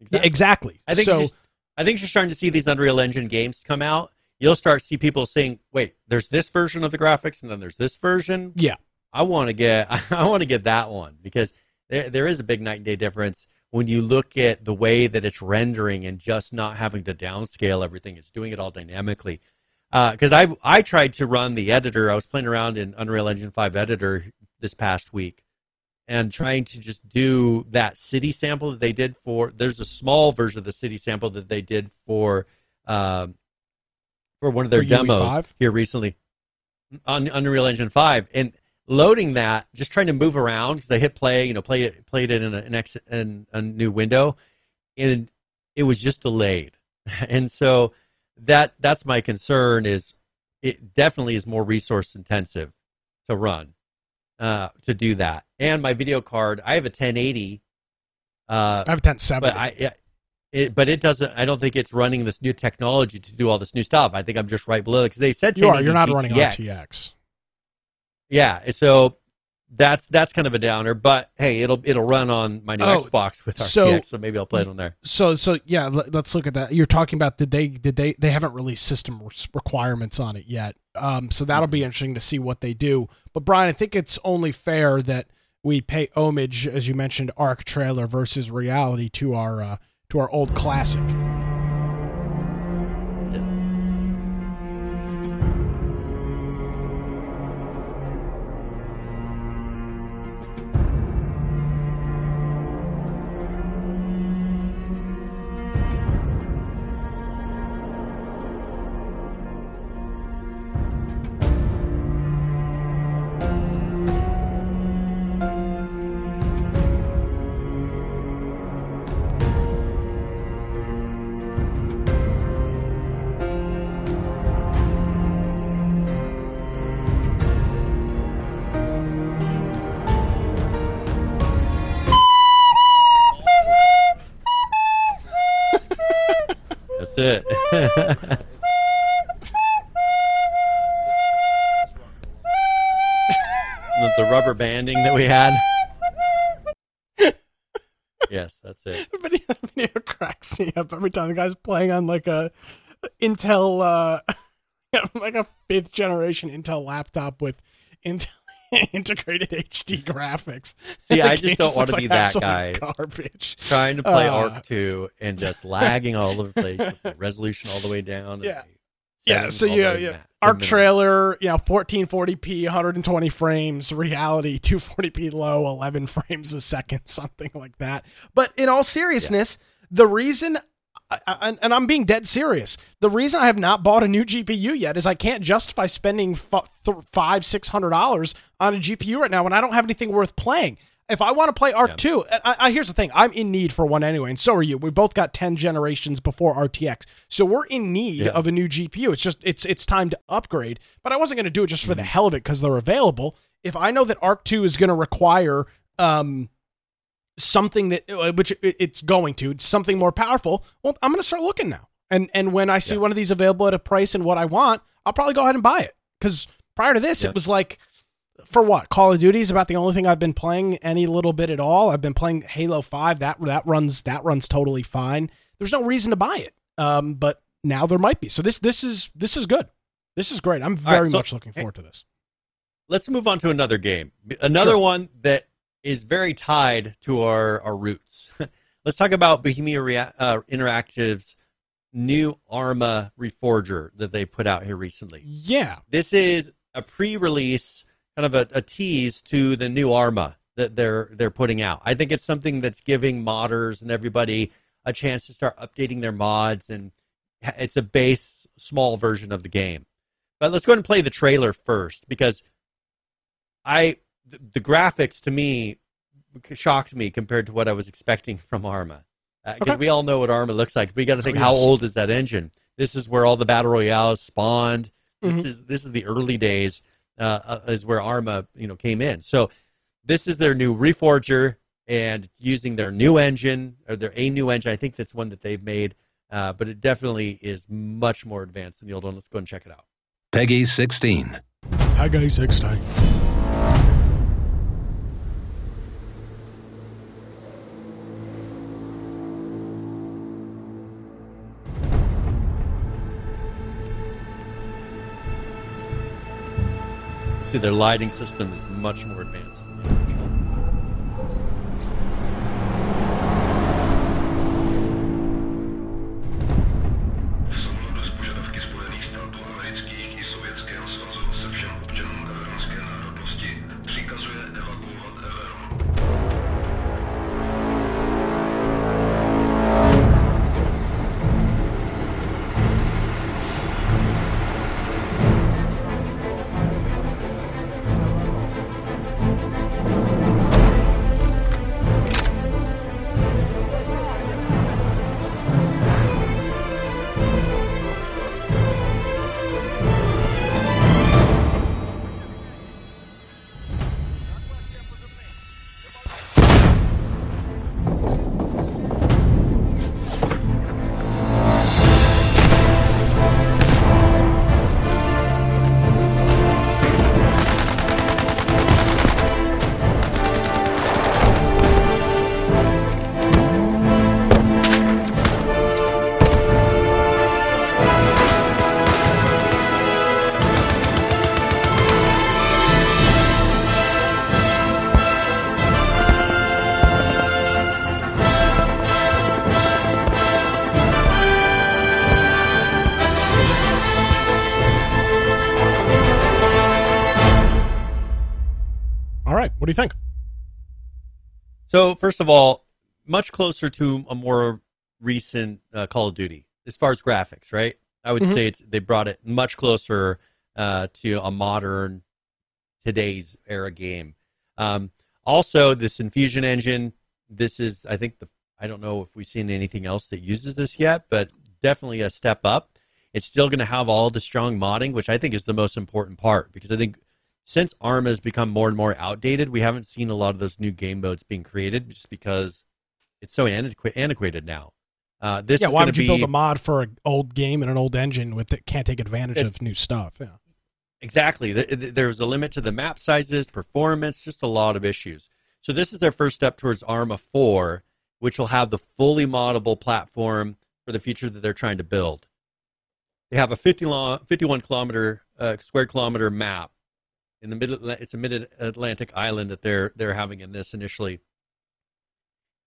Exactly. Yeah, exactly. I think so. Just, I think you're starting to see these Unreal Engine games come out. You'll start to see people saying, "Wait, there's this version of the graphics, and then there's this version." Yeah, I want to get I want to get that one because there there is a big night and day difference when you look at the way that it's rendering and just not having to downscale everything. It's doing it all dynamically because uh, I I tried to run the editor. I was playing around in Unreal Engine Five editor this past week, and trying to just do that city sample that they did for. There's a small version of the city sample that they did for um, for one of their for demos here recently on Unreal Engine Five, and loading that, just trying to move around because I hit play, you know, play it, played it in a, an ex, in a new window, and it was just delayed, and so that that's my concern is it definitely is more resource intensive to run uh, to do that. And my video card, I have a 1080. Uh, I have a 1070. But I, it, but it doesn't. I don't think it's running this new technology to do all this new stuff. I think I'm just right below it because they said you are. You're not GTX. running RTX. Yeah. So that's that's kind of a downer. But hey, it'll it'll run on my new oh, Xbox with RTX, so, so maybe I'll play it on there. So so yeah, let, us look at that. You're talking about did they did they they haven't released system requirements on it yet. Um, so that'll be mm-hmm. interesting to see what they do. But Brian, I think it's only fair that we pay homage, as you mentioned, Ark trailer versus reality to our uh, to our old classic. We had. yes, that's it. The video, the video cracks me up every time the guy's playing on like a Intel, uh, like a fifth generation Intel laptop with Intel integrated HD graphics. See, I just don't want to be that guy. Garbage. Trying to play uh, Ark 2 and just lagging all over the place with the resolution all the way down. Yeah. Yeah, so you, yeah, Ark trailer, you know, 1440p, 120 frames, reality 240p low, 11 frames a second, something like that. But in all seriousness, yeah. the reason I, and I'm being dead serious. The reason I have not bought a new GPU yet is I can't justify spending five, six hundred dollars on a GPU right now when I don't have anything worth playing. If I want to play Ark yeah. 2, I, I, here's the thing I'm in need for one anyway, and so are you. We both got 10 generations before RTX. So we're in need yeah. of a new GPU. It's just, it's it's time to upgrade. But I wasn't going to do it just for mm-hmm. the hell of it because they're available. If I know that Ark 2 is going to require um, something that, uh, which it's going to, something more powerful, well, I'm going to start looking now. And and when I see yeah. one of these available at a price and what I want, I'll probably go ahead and buy it. Because prior to this, it was like, for what? Call of Duty is about the only thing I've been playing any little bit at all. I've been playing Halo Five. That that runs that runs totally fine. There's no reason to buy it. Um, but now there might be. So this this is this is good. This is great. I'm very right, so, much looking forward to this. Let's move on to another game. Another sure. one that is very tied to our our roots. let's talk about Bohemia Rea- uh, Interactive's new Arma Reforger that they put out here recently. Yeah, this is a pre-release kind of a, a tease to the new Arma that they're they're putting out. I think it's something that's giving modders and everybody a chance to start updating their mods, and it's a base small version of the game. But let's go ahead and play the trailer first because I the, the graphics to me shocked me compared to what I was expecting from Arma. Because uh, okay. we all know what Arma looks like. We got to think, oh, yes. how old is that engine? This is where all the battle royales spawned. This mm-hmm. is this is the early days uh, uh, is where Arma you know came in. So this is their new Reforger and using their new engine or their a new engine. I think that's one that they've made, uh, but it definitely is much more advanced than the old one. Let's go and check it out. PEGI 16. PEGI 16. See, their lighting system is much more advanced than the original. So, first of all, much closer to a more recent uh, Call of Duty as far as graphics, right? I would mm-hmm. say it's they brought it much closer uh, to a modern today's era game. Um, also, this Enfusion engine. This is, I think, the I don't know if we've seen anything else that uses this yet, but definitely a step up. It's still going to have all the strong modding, which I think is the most important part because I think since ARMA has become more and more outdated, we haven't seen a lot of those new game modes being created just because it's so antiqu- antiquated now. Uh, this yeah, why would you be, build a mod for an old game and an old engine with that can't take advantage it, of new stuff? Yeah, exactly. There's a limit to the map sizes, performance, just a lot of issues. So this is their first step towards Arma 4, which will have the fully moddable platform for the future that they're trying to build. They have a 50 long, 51 kilometer uh, square kilometer map in the mid it's a mid Atlantic island that they're they're having in this initially.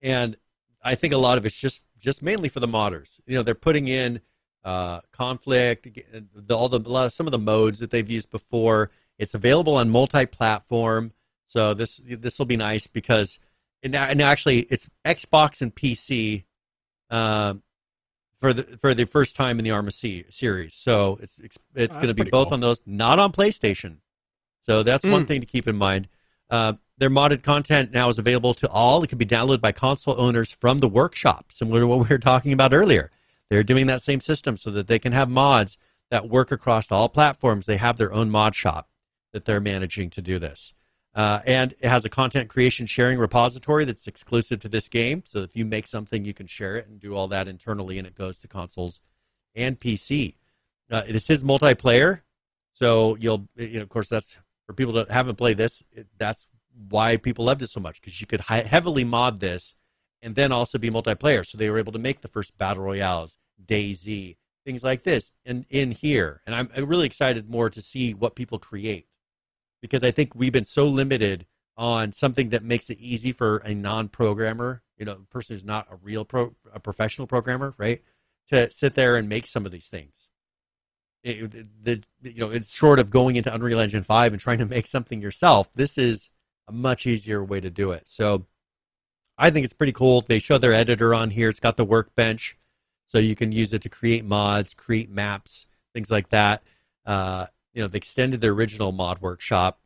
And I think a lot of it's just just mainly for the modders. You know, they're putting in uh, conflict, the, all the some of the modes that they've used before. It's available on multi-platform, so this this will be nice because and, and actually it's Xbox and PC uh, for the for the first time in the Arma C series. So it's it's, it's oh, going to be both cool. on those, not on PlayStation. So that's mm. one thing to keep in mind. Uh, their modded content now is available to all. It can be downloaded by console owners from the workshop, similar to what we were talking about earlier. They're doing that same system so that they can have mods that work across all platforms. They have their own mod shop that they're managing to do this. Uh, and it has a content creation sharing repository that's exclusive to this game. So if you make something, you can share it and do all that internally, and it goes to consoles and PC. Uh, this is multiplayer, so you'll, you know, of course, that's for people that haven't played this. It, that's why people loved it so much because you could hi- heavily mod this and then also be multiplayer. So they were able to make the first battle royales, DayZ, things like this, and in here. And I'm really excited more to see what people create because I think we've been so limited on something that makes it easy for a non-programmer, you know, a person who's not a real pro, a professional programmer, right, to sit there and make some of these things. It, the you know, it's short of going into Unreal Engine five and trying to make something yourself. This is a much easier way to do it. So, I think it's pretty cool. They show their editor on here. It's got the workbench, so you can use it to create mods, create maps, things like that. Uh, you know they extended their original mod workshop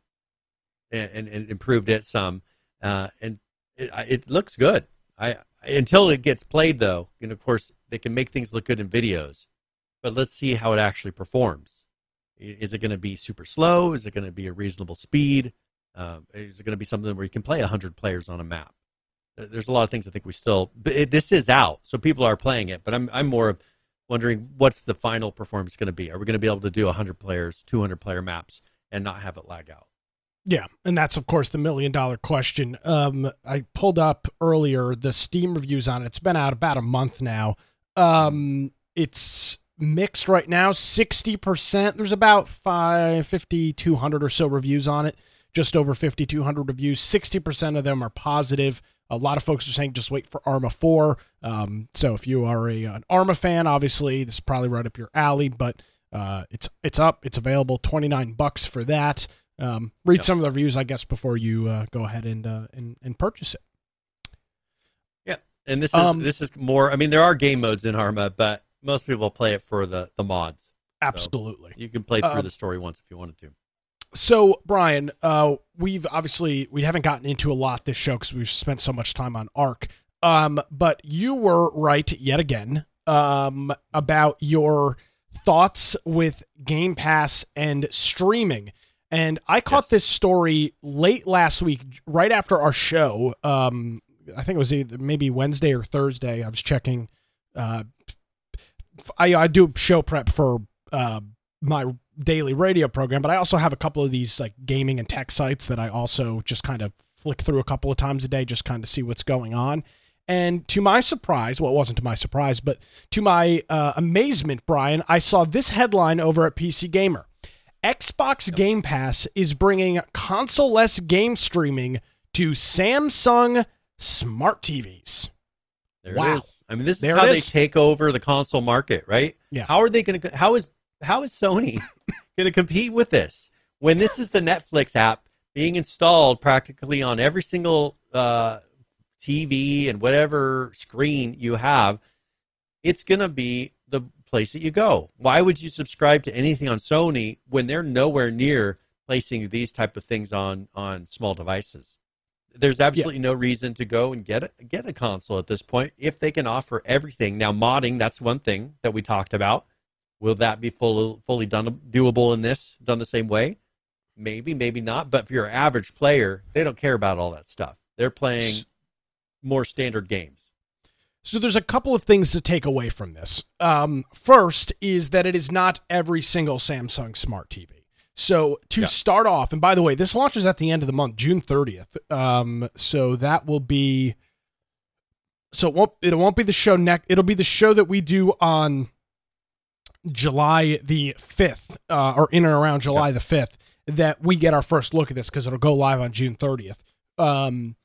and, and, and improved it some, uh, and it, it looks good. I until it gets played though, and of course they can make things look good in videos, but let's see how it actually performs. Is it going to be super slow? Is it going to be a reasonable speed? Uh, is it going to be something where you can play hundred players on a map? There's a lot of things I think we still. It, this is out, so people are playing it. But I'm I'm more of wondering what's the final performance going to be. Are we going to be able to do 100 players, 200 player maps, and not have it lag out? Yeah, and that's of course the million dollar question. Um, I pulled up earlier the Steam reviews on it. It's been out about a month now. Um, it's mixed right now, sixty percent. There's about five, 5,200 or so reviews on it. Just over 5,200 reviews. Sixty percent of them are positive. A lot of folks are saying just wait for Arma 4. Um, so if you are a, an Arma fan, obviously this is probably right up your alley, but uh, it's it's up. It's available, 29 bucks for that. Um, read yep. some of the reviews, I guess, before you uh, go ahead and, uh, and and purchase it. Yeah, and this is um, this is more. I mean, there are game modes in Arma, but most people play it for the the mods. Absolutely, so you can play through um, the story once if you wanted to. So, Brian, uh, we've obviously we haven't gotten into a lot this show because we've spent so much time on Ark. Um, but you were right yet again um, about your thoughts with Game Pass and streaming. And I caught yes. this story late last week, right after our show. Um, I think it was either maybe Wednesday or Thursday. I was checking. Uh, I, I do show prep for uh, my daily radio program, but I also have a couple of these like gaming and tech sites that I also just kind of flick through a couple of times a day, just kind of see what's going on. And to my surprise, well, it wasn't to my surprise, but to my uh, amazement, Brian, I saw this headline over at PC Gamer. Xbox yep. Game Pass is bringing console-less game streaming to Samsung smart TVs. There wow. I mean, this is there how they take over the console market, right? Yeah. How are they going to? How is how is Sony going to compete with this when this is the Netflix app being installed practically on every single uh, TV and whatever screen you have? It's going to be the place that you go. Why would you subscribe to anything on Sony when they're nowhere near placing these type of things on on small devices? There's absolutely yeah. no reason to go and get a, get a console at this point if they can offer everything. Now, modding that's one thing that we talked about Will that be fully fully done doable in this done the same way? Maybe, maybe not. But for your average player, they don't care about all that stuff. They're playing more standard games. So there's a couple of things to take away from this. Um, first is that it is not every single Samsung smart TV. So to yeah. start off, and by the way, this launches at the end of the month, June 30th. Um, so that will be. So it won't it won't be the show next. It'll be the show that we do on July the 5th, uh, or in and around July the 5th, that we get our first look at this because it'll go live on June 30th. Um,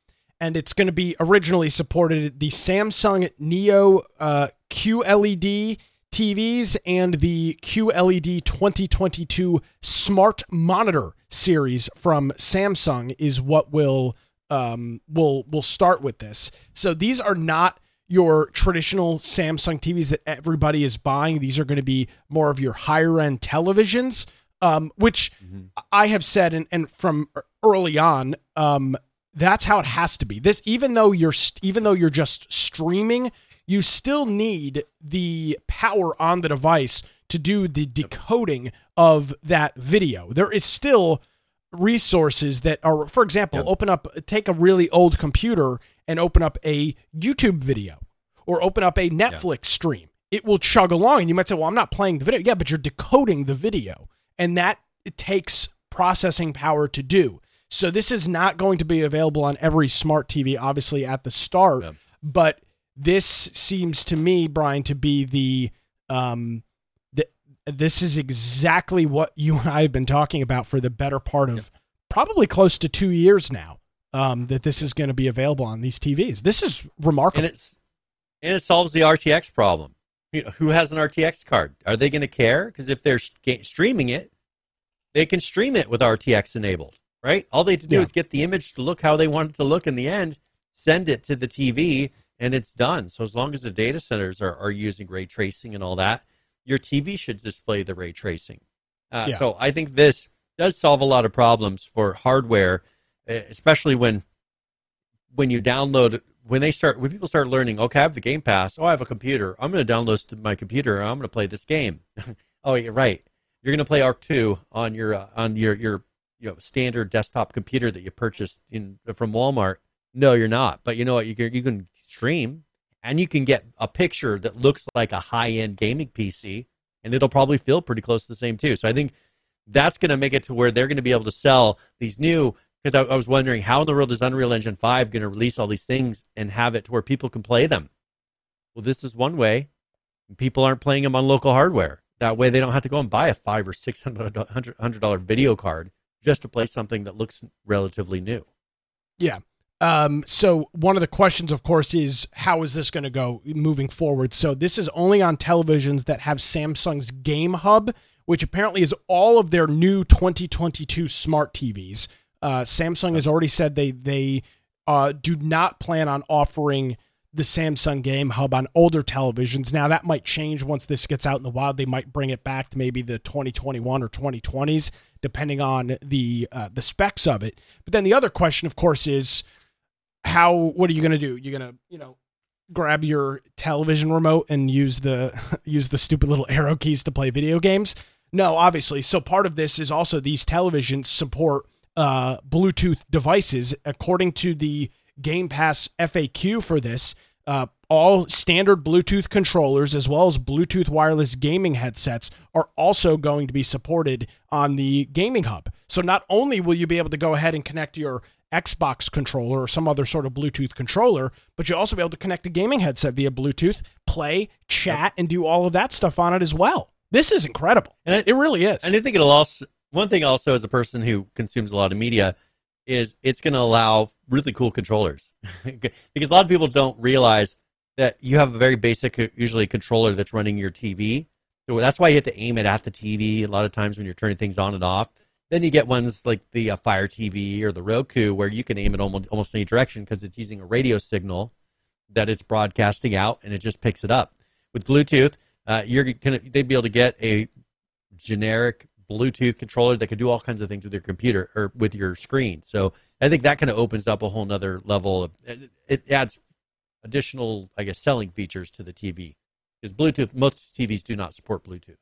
and it's going to be originally supported the Samsung Neo uh, QLED TVs and the QLED 2022 Smart Monitor series from Samsung is what will um, will will start with this. So these are not your traditional Samsung TVs that everybody is buying. These are going to be more of your higher end televisions, um, which mm-hmm. I have said, and, and from early on, um, that's how it has to be. This, even though you're even though you're just streaming, you still need the power on the device to do the decoding of that video. There is still resources that are, for example, yep. open up, take a really old computer and open up a YouTube video or open up a Netflix yep. stream. It will chug along, and you might say, "Well, I'm not playing the video." Yeah, but you're decoding the video, and that it takes processing power to do. So this is not going to be available on every smart TV, obviously at the start, yep. but this seems to me, Brian, to be the um, the, this is exactly what you and I have been talking about for the better part of yep. probably close to two years now. Um, that this is going to be available on these TVs. This is remarkable. And it's and it solves the RTX problem. You know, who has an RTX card? Are they going to care? Because if they're streaming it, they can stream it with RTX enabled, right? All they have to do yeah. is get the image to look how they want it to look in the end, send it to the TV, and it's done. So as long as the data centers are, are using ray tracing and all that, your TV should display the ray tracing. Uh, yeah. So I think this does solve a lot of problems for hardware, especially when when you download when they start when people start learning. Okay, I have the Game Pass. Oh, I have a computer. I'm going to download to my computer. I'm going to play this game. oh, you're right. You're going to play Ark 2 on your uh, on your your you know standard desktop computer that you purchased in from Walmart. No, you're not. But you know what? You can, you can stream and you can get a picture that looks like a high end gaming PC, and it'll probably feel pretty close to the same too. So I think that's going to make it to where they're going to be able to sell these new. Because I, I, was wondering how in the world is Unreal Engine 5 going to release all these things and have it to where people can play them? Well, this is one way. People aren't playing them on local hardware. That way, they don't have to go and buy a five or six hundred dollar video card just to play something that looks relatively new. Yeah, um, so one of the questions, of course, is how is this going to go moving forward? So this is only on televisions that have Samsung's Game Hub, which apparently is all of their new 2022 smart TVs. Uh, Samsung has already said they they uh, do not plan on offering the Samsung Game Hub on older televisions. Now that might change once this gets out in the wild. They might bring it back to maybe the 2021 or 2020s, depending on the uh, the specs of it. But then the other question, of course, is how what are you going to do? You're going to you know grab your television remote and use the use the stupid little arrow keys to play video games? No obviously. So part of this is also these televisions support uh, bluetooth devices. According to the game pass faq for this uh, all standard bluetooth controllers as well as bluetooth wireless gaming headsets are also going to be supported on the gaming hub. So not only will you be able to go ahead and connect your Xbox controller or some other sort of Bluetooth controller, but you'll also be able to connect a gaming headset via Bluetooth, play, chat, and do all of that stuff on it as well. This is incredible. And it, it really is. And I think it'll also, one thing also as a person who consumes a lot of media, is it's going to allow really cool controllers. because a lot of people don't realize that you have a very basic, usually controller that's running your TV. So that's why you have to aim it at the TV a lot of times when you're turning things on and off. Then you get ones like the uh, Fire TV or the Roku where you can aim it almost, almost any direction because it's using a radio signal that it's broadcasting out and it just picks it up. With Bluetooth, uh, you're gonna they'd be able to get a generic Bluetooth controller that can do all kinds of things with your computer or with your screen. So I think that kind of opens up a whole nother level of it adds additional, I guess, selling features to the TV. Because Bluetooth, most TVs do not support Bluetooth.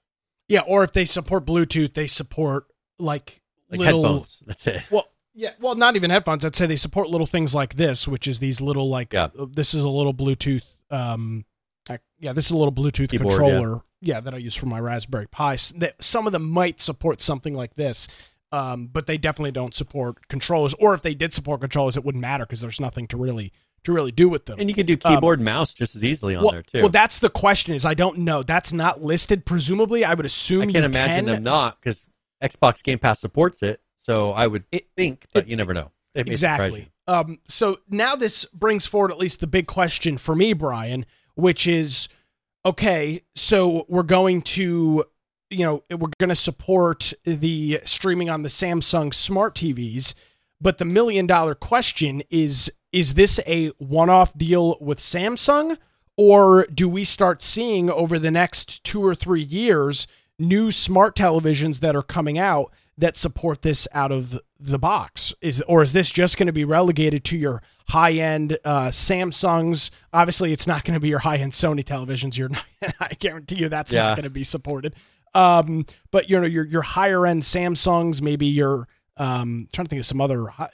Yeah, or if they support Bluetooth, they support like, like little, headphones. That's it. Well, yeah, well, not even headphones. I'd say they support little things like this, which is these little like yeah. Uh, this is a little Bluetooth. Um, I, yeah, this is a little Bluetooth Keyboard, controller. Yeah. yeah. that I use for my Raspberry Pi. Some of them might support something like this, um, but they definitely don't support controllers. Or if they did support controllers, it wouldn't matter because there's nothing to really to really do with them. And you can do um, keyboard um, mouse just as easily on well, there too. Well, that's the question. Is I don't know. That's not listed. Presumably, I would assume. I can't imagine can. them not because Xbox Game Pass supports it, so I would it, think, but it, you never know. Exactly. Um, so now this brings forward at least the big question for me, Brian, which is okay, so we're going to, you know, we're going to support the streaming on the Samsung smart TVs, but the million dollar question is is this a one off deal with Samsung? Or do we start seeing over the next two or three years new smart televisions that are coming out that support this out of the box? Is or is this just going to be relegated to your high end uh, Samsungs? Obviously, it's not going to be your high end Sony televisions. You're not, I guarantee you that's yeah. not going to be supported. Um, but you know your your higher end Samsungs, maybe your um, trying to think of some other uh,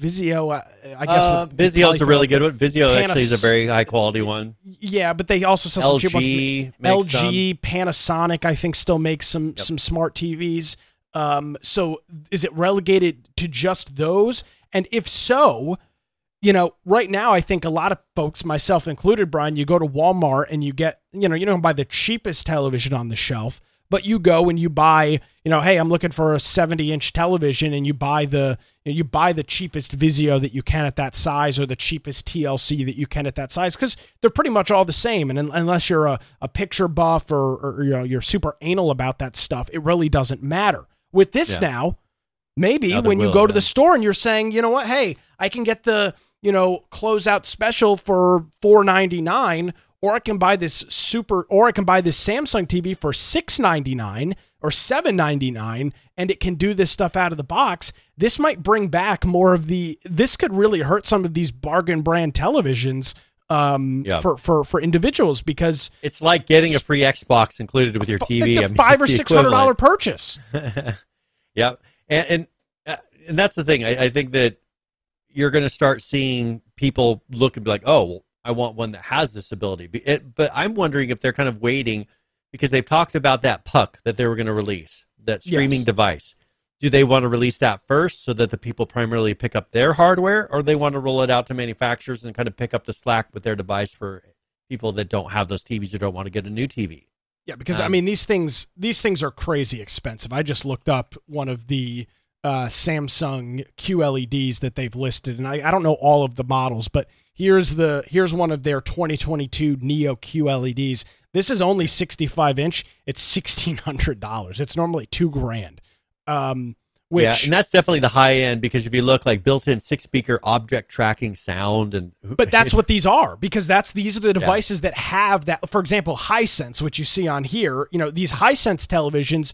Vizio. Uh, I guess uh, Vizio is a really good one. Vizio Panas- actually is a very high quality one. Yeah, but they also sell LG, some cheap ones. LG. Panasonic, I think, still makes some yep. some smart TVs. Um, so is it relegated to just those? And if so, you know, right now I think a lot of folks, myself included, Brian, you go to Walmart and you get, you know, you don't buy the cheapest television on the shelf but you go and you buy, you know, hey, I'm looking for a 70 inch television, and you buy the you, know, you buy the cheapest Vizio that you can at that size, or the cheapest TLC that you can at that size, because they're pretty much all the same. And unless you're a, a picture buff or, or you know you're super anal about that stuff, it really doesn't matter. With this yeah. now, maybe now when you go to the store and you're saying, you know what, hey, I can get the you know closeout special for 4.99 or I can buy this super or I can buy this Samsung TV for 699 or 799 and it can do this stuff out of the box. This might bring back more of the this could really hurt some of these bargain brand televisions um yeah. for for for individuals because it's like getting a free Xbox included with your TV. Like I mean, five or six hundred dollar purchase. yeah, and and, uh, and that's the thing. I, I think that you're going to start seeing people look and be like, oh, well, I want one that has this ability. It, but I'm wondering if they're kind of waiting because they've talked about that puck that they were going to release, that streaming yes. device. Do they want to release that first so that the people primarily pick up their hardware, or they want to roll it out to manufacturers and kind of pick up the slack with their device for people that don't have those TVs or don't want to get a new TV? Yeah, because um, I mean these things these things are crazy expensive. I just looked up one of the uh, Samsung QLEDs that they've listed, and I, I don't know all of the models, but Here's the here's one of their 2022 Neo QLEDs. This is only 65 inch. It's sixteen hundred dollars. It's normally two grand. Um, which, yeah, and that's definitely the high end because if you look like built-in six-speaker object tracking sound and but that's what these are because that's these are the devices yeah. that have that. For example, Hisense, which you see on here, you know these Hisense televisions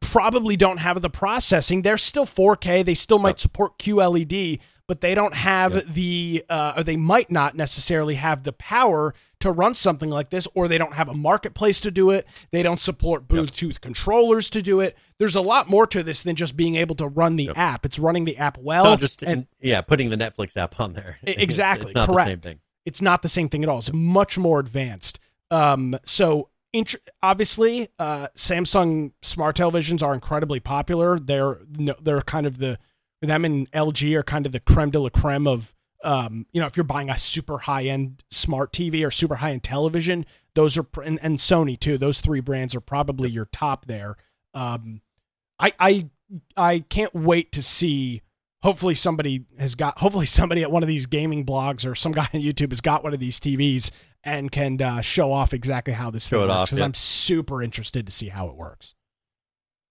probably don't have the processing. They're still 4K. They still might support QLED, but they don't have yep. the, uh, or they might not necessarily have the power to run something like this, or they don't have a marketplace to do it. They don't support Bluetooth yep. controllers to do it. There's a lot more to this than just being able to run the yep. app. It's running the app well. just and yeah, putting the Netflix app on there. Exactly. it's not correct. the same thing. It's not the same thing at all. It's much more advanced. Um, so int- obviously, uh, Samsung smart televisions are incredibly popular. They're they're kind of the them and LG are kind of the creme de la creme of um, you know, if you're buying a super high end smart TV or super high end television, those are and, and, Sony too. Those three brands are probably your top there. Um, I I I can't wait to see. Hopefully somebody has got. Hopefully somebody at one of these gaming blogs or some guy on YouTube has got one of these TVs and can uh, show off exactly how this show thing works. Because yeah. I'm super interested to see how it works.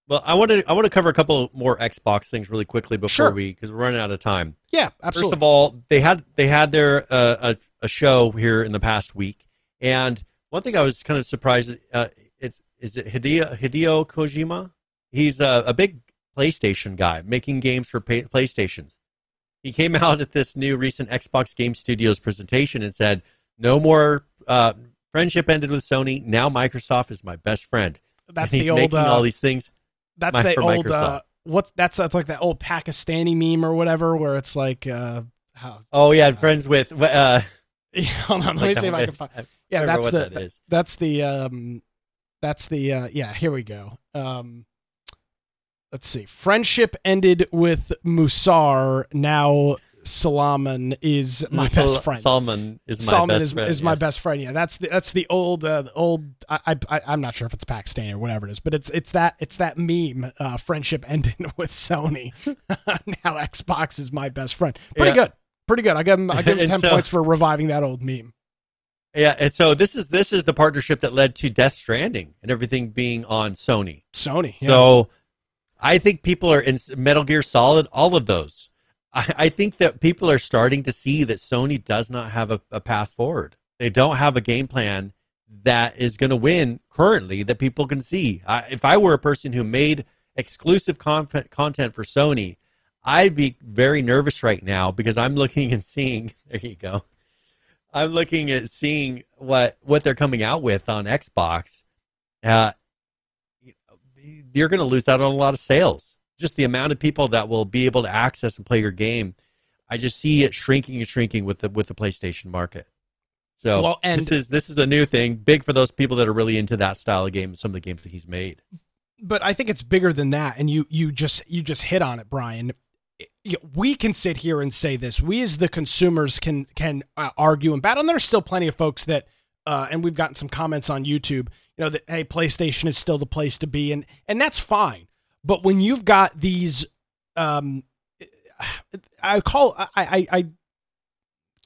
Well, I want to I want to cover a couple more Xbox things really quickly before sure. we because we're running out of time. Yeah, absolutely. First of all, they had they had their uh, a, a show here in the past week, and one thing I was kind of surprised. Uh, it's is it Hideo Hideo Kojima? He's a, a big PlayStation guy, making games for pay, PlayStations. He came out at this new recent Xbox Game Studios presentation and said, "No more uh, friendship ended with Sony. Now Microsoft is my best friend." That's the old uh, all these things that's My, the old uh, what's that's that's like that old Pakistani meme or whatever where it's like uh how Oh yeah, friends with uh hold on, let me see if I can find Yeah, that's the that that's the um that's the uh yeah, here we go. Um let's see. Friendship ended with Musar. Now Salaman is my Sal- best friend. Salman is my Salman best is, friend. is yes. my best friend. Yeah, that's the that's the old uh, the old. I, I I'm not sure if it's Pakistan or whatever it is, but it's it's that it's that meme. Uh, friendship ended with Sony. now Xbox is my best friend. Pretty yeah. good. Pretty good. I give him I give him ten so, points for reviving that old meme. Yeah, and so this is this is the partnership that led to Death Stranding and everything being on Sony. Sony. Yeah. So I think people are in Metal Gear Solid, all of those. I, I think that people are starting to see that Sony does not have a, a path forward. They don't have a game plan that is going to win currently that people can see. I, if I were a person who made exclusive content content for Sony, I'd be very nervous right now because I'm looking and seeing. There you go. I'm looking at seeing what what they're coming out with on Xbox. Uh, you're going to lose out on a lot of sales. Just the amount of people that will be able to access and play your game. I just see it shrinking and shrinking with the with the PlayStation market. So well, and this is this is a new thing, big for those people that are really into that style of game. Some of the games that he's made. But I think it's bigger than that, and you you just you just hit on it, Brian we can sit here and say this. We as the consumers can can uh, argue and battle. And there's still plenty of folks that, uh, and we've gotten some comments on YouTube. You know that hey, PlayStation is still the place to be, and and that's fine. But when you've got these, um, I call I I, I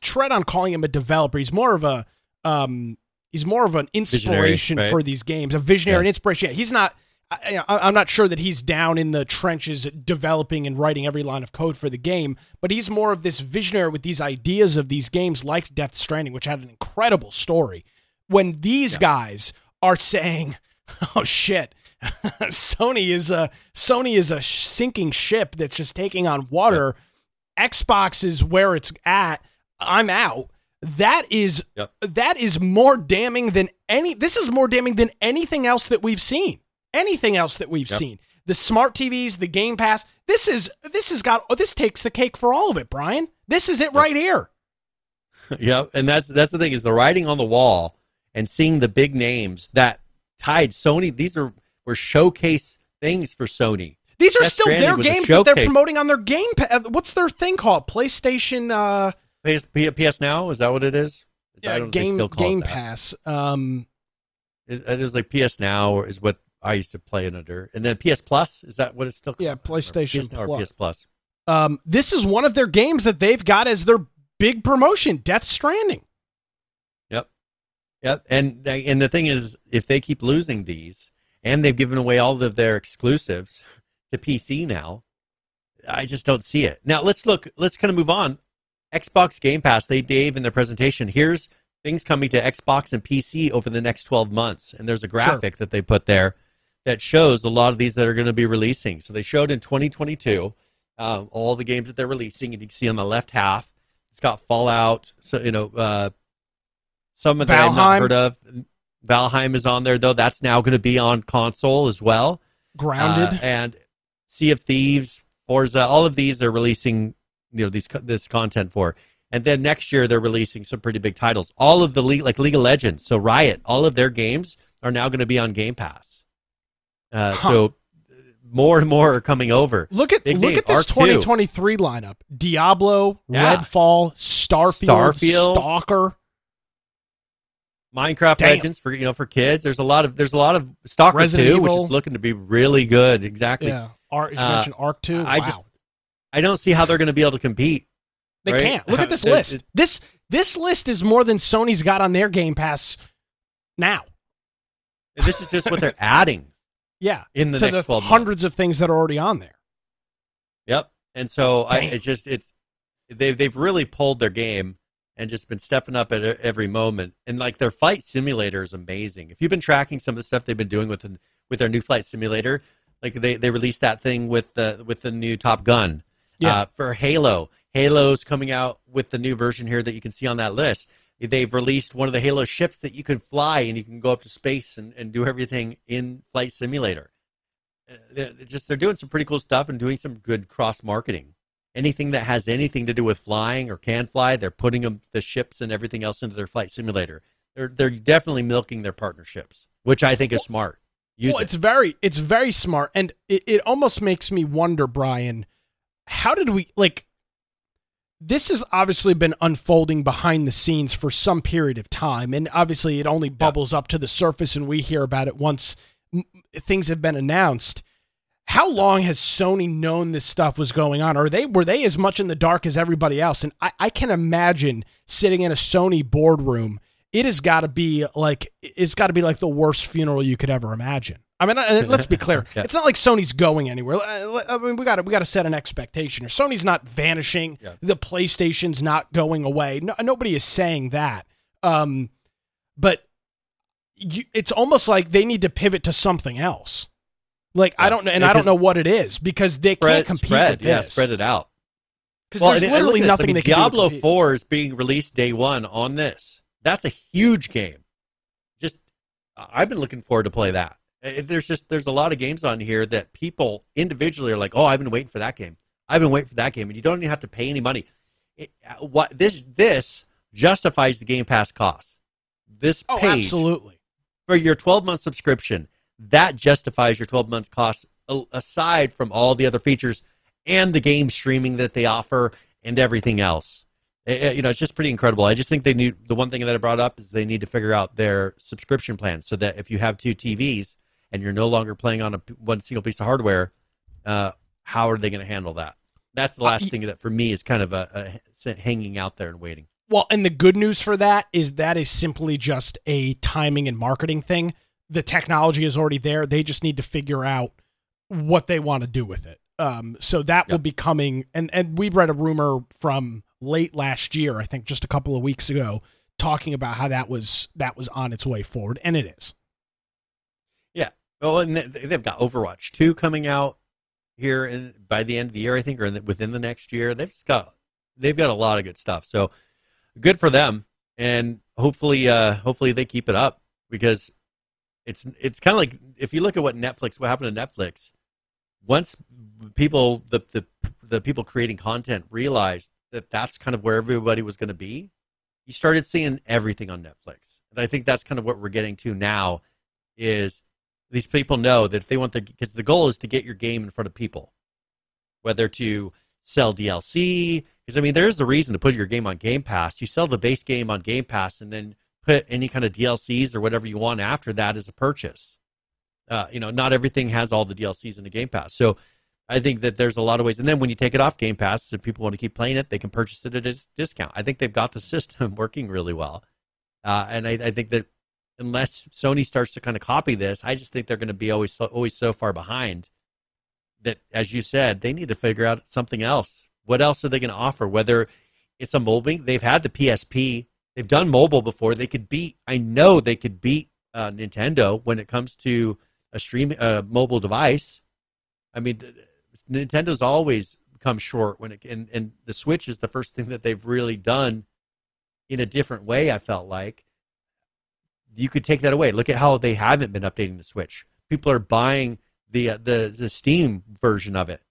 tread on calling him a developer. He's more of a um, he's more of an inspiration right? for these games, a visionary, yeah. and inspiration. Yeah, He's not I, am not sure that he's down in the trenches developing and writing every line of code for the game, but he's more of this visionary with these ideas of these games like Death Stranding, which had an incredible story. When these yeah. guys are saying, "Oh shit, Sony is a Sony is a sinking ship that's just taking on water," yeah. Xbox is where it's at. I'm out. That is yep. that is more damning than any. This is more damning than anything else that we've seen anything else that we've yep. seen. The smart TVs, the Game Pass. This is this has got oh, this takes the cake for all of it, Brian. This is it yep. right here. yep, and that's that's the thing is the writing on the wall and seeing the big names that tied Sony. These are were showcase things for Sony. These are Death still Stranding their games that they're promoting on their Game Pass. Uh, what's their thing called? PlayStation. Uh, PS, PS Now is that what it is? is yeah, Game Game Pass. Um, it, it was like PS Now, is what I used to play it under. And then PS Plus is that what it's still called? Yeah, PlayStation or PS, Plus. Or PS Plus. Um, this is one of their games that they've got as their big promotion, Death Stranding. Yep, yep. And and the thing is, if they keep losing these, and they've given away all of their exclusives to PC now, I just don't see it. Now let's look. Let's kind of move on. Xbox Game Pass. They gave in their presentation. Here's things coming to Xbox and PC over the next 12 months, and there's a graphic sure. that they put there that shows a lot of these that are going to be releasing. So they showed in 2022 um, all the games that they're releasing, and you can see on the left half, it's got Fallout. So you know, uh, some of them I've not heard of. Valheim is on there though. That's now going to be on console as well. Grounded uh, and Sea of Thieves, Forza, all of these they're releasing. You know these this content for. And then next year they're releasing some pretty big titles. All of the league, like League of Legends, so Riot, all of their games are now going to be on Game Pass. Uh, huh. So more and more are coming over. Look at Big look at this R2. 2023 lineup: Diablo, yeah. Redfall, Starfield, Starfield, Stalker, Minecraft Damn. Legends for you know for kids. There's a lot of there's a lot of Stalker Resident 2, Evil. which is looking to be really good. Exactly. Yeah. Ar- you uh, mentioned Ark 2. I wow. just I don't see how they're going to be able to compete. They right? can't. Look at this list. It, this this list is more than Sony's got on their Game Pass now. This is just what they're adding. Yeah, in the next the hundreds months. of things that are already on there. Yep, and so I, it's just it's they've they've really pulled their game and just been stepping up at every moment. And like their flight simulator is amazing. If you've been tracking some of the stuff they've been doing with with their new flight simulator, like they they released that thing with the with the new Top Gun. Yeah. Uh, for Halo, Halo's coming out with the new version here that you can see on that list they've released one of the Halo ships that you can fly and you can go up to space and, and do everything in Flight Simulator. Uh, they're just they're doing some pretty cool stuff and doing some good cross marketing. Anything that has anything to do with flying or can fly, they're putting them the ships and everything else into their Flight Simulator. They're they're definitely milking their partnerships, which I think is smart. Use well, it. it's very it's very smart, and it, it almost makes me wonder, Brian. How did we like? this has obviously been unfolding behind the scenes for some period of time. And obviously, it only bubbles yeah. up to the surface and we hear about it once things have been announced. How long has Sony known this stuff was going on? Are they were they as much in the dark as everybody else? And I, I can imagine sitting in a Sony boardroom it has got to be like it's got to be like the worst funeral you could ever imagine. I mean, let's be clear. yeah. It's not like Sony's going anywhere. I mean, we got to we got to set an expectation. Sony's not vanishing. Yeah. The PlayStation's not going away. No, nobody is saying that. Um, but you, it's almost like they need to pivot to something else. Like yeah. I don't know, and I don't know what it is because they spread, can't compete spread, with this. Yeah, spread it out. Because well, there's literally nothing. I mean, Diablo Four is being released day one on this. That's a huge game. Just I've been looking forward to play that. There's just there's a lot of games on here that people individually are like, oh, I've been waiting for that game. I've been waiting for that game, and you don't even have to pay any money. It, uh, what this this justifies the Game Pass cost. This oh, absolutely for your 12 month subscription, that justifies your 12 months cost aside from all the other features and the game streaming that they offer and everything else. It, eh, eh, you know, it's just pretty incredible. I just think they need the one thing that I brought up is they need to figure out their subscription plan so that if you have two TVs and you're no longer playing on a one single piece of hardware, uh, how are they going to handle that? That's the uh, last uh, thing that for me is kind of a, a hanging out there and waiting. Well, and the good news for that is that is simply just a timing and marketing thing. The technology is already there. They just need to figure out what they want to do with it. Um, so that yep. will be coming. And and we read a rumor from late last year, I think, just a couple of weeks ago, talking about how that was that was on its way forward, and it is. Yeah. Oh, and they've got Overwatch two coming out here in, by the end of the year, I think, or the, within the next year. They've just got they've got a lot of good stuff. So good for them, and hopefully, uh, hopefully they keep it up because it's it's kind of like if you look at what Netflix, what happened to Netflix. Once people, the the the people creating content realized that that's kind of where everybody was going to be, you started seeing everything on Netflix, and I think that's kind of what we're getting to now. Is these people know that if they want the because the goal is to get your game in front of people, whether to sell DLC. Because I mean, there's the reason to put your game on Game Pass. You sell the base game on Game Pass, and then put any kind of DLCs or whatever you want after that as a purchase. Uh, you know, not everything has all the DLCs in the Game Pass, so I think that there's a lot of ways. And then when you take it off Game Pass, if people want to keep playing it, they can purchase it at a discount. I think they've got the system working really well, uh, and I, I, think that unless Sony starts to kind of copy this, I just think they're going to be always so, always so far behind that, as you said, they need to figure out something else. What else are they going to offer? Whether it's a mobile, they've had the PSP, they've done mobile before. They could beat. I know they could beat uh, Nintendo when it comes to a stream uh, mobile device. I mean, Nintendo's always come short when it and, and the Switch is the first thing that they've really done in a different way. I felt like you could take that away. Look at how they haven't been updating the Switch. People are buying the uh, the the Steam version of it.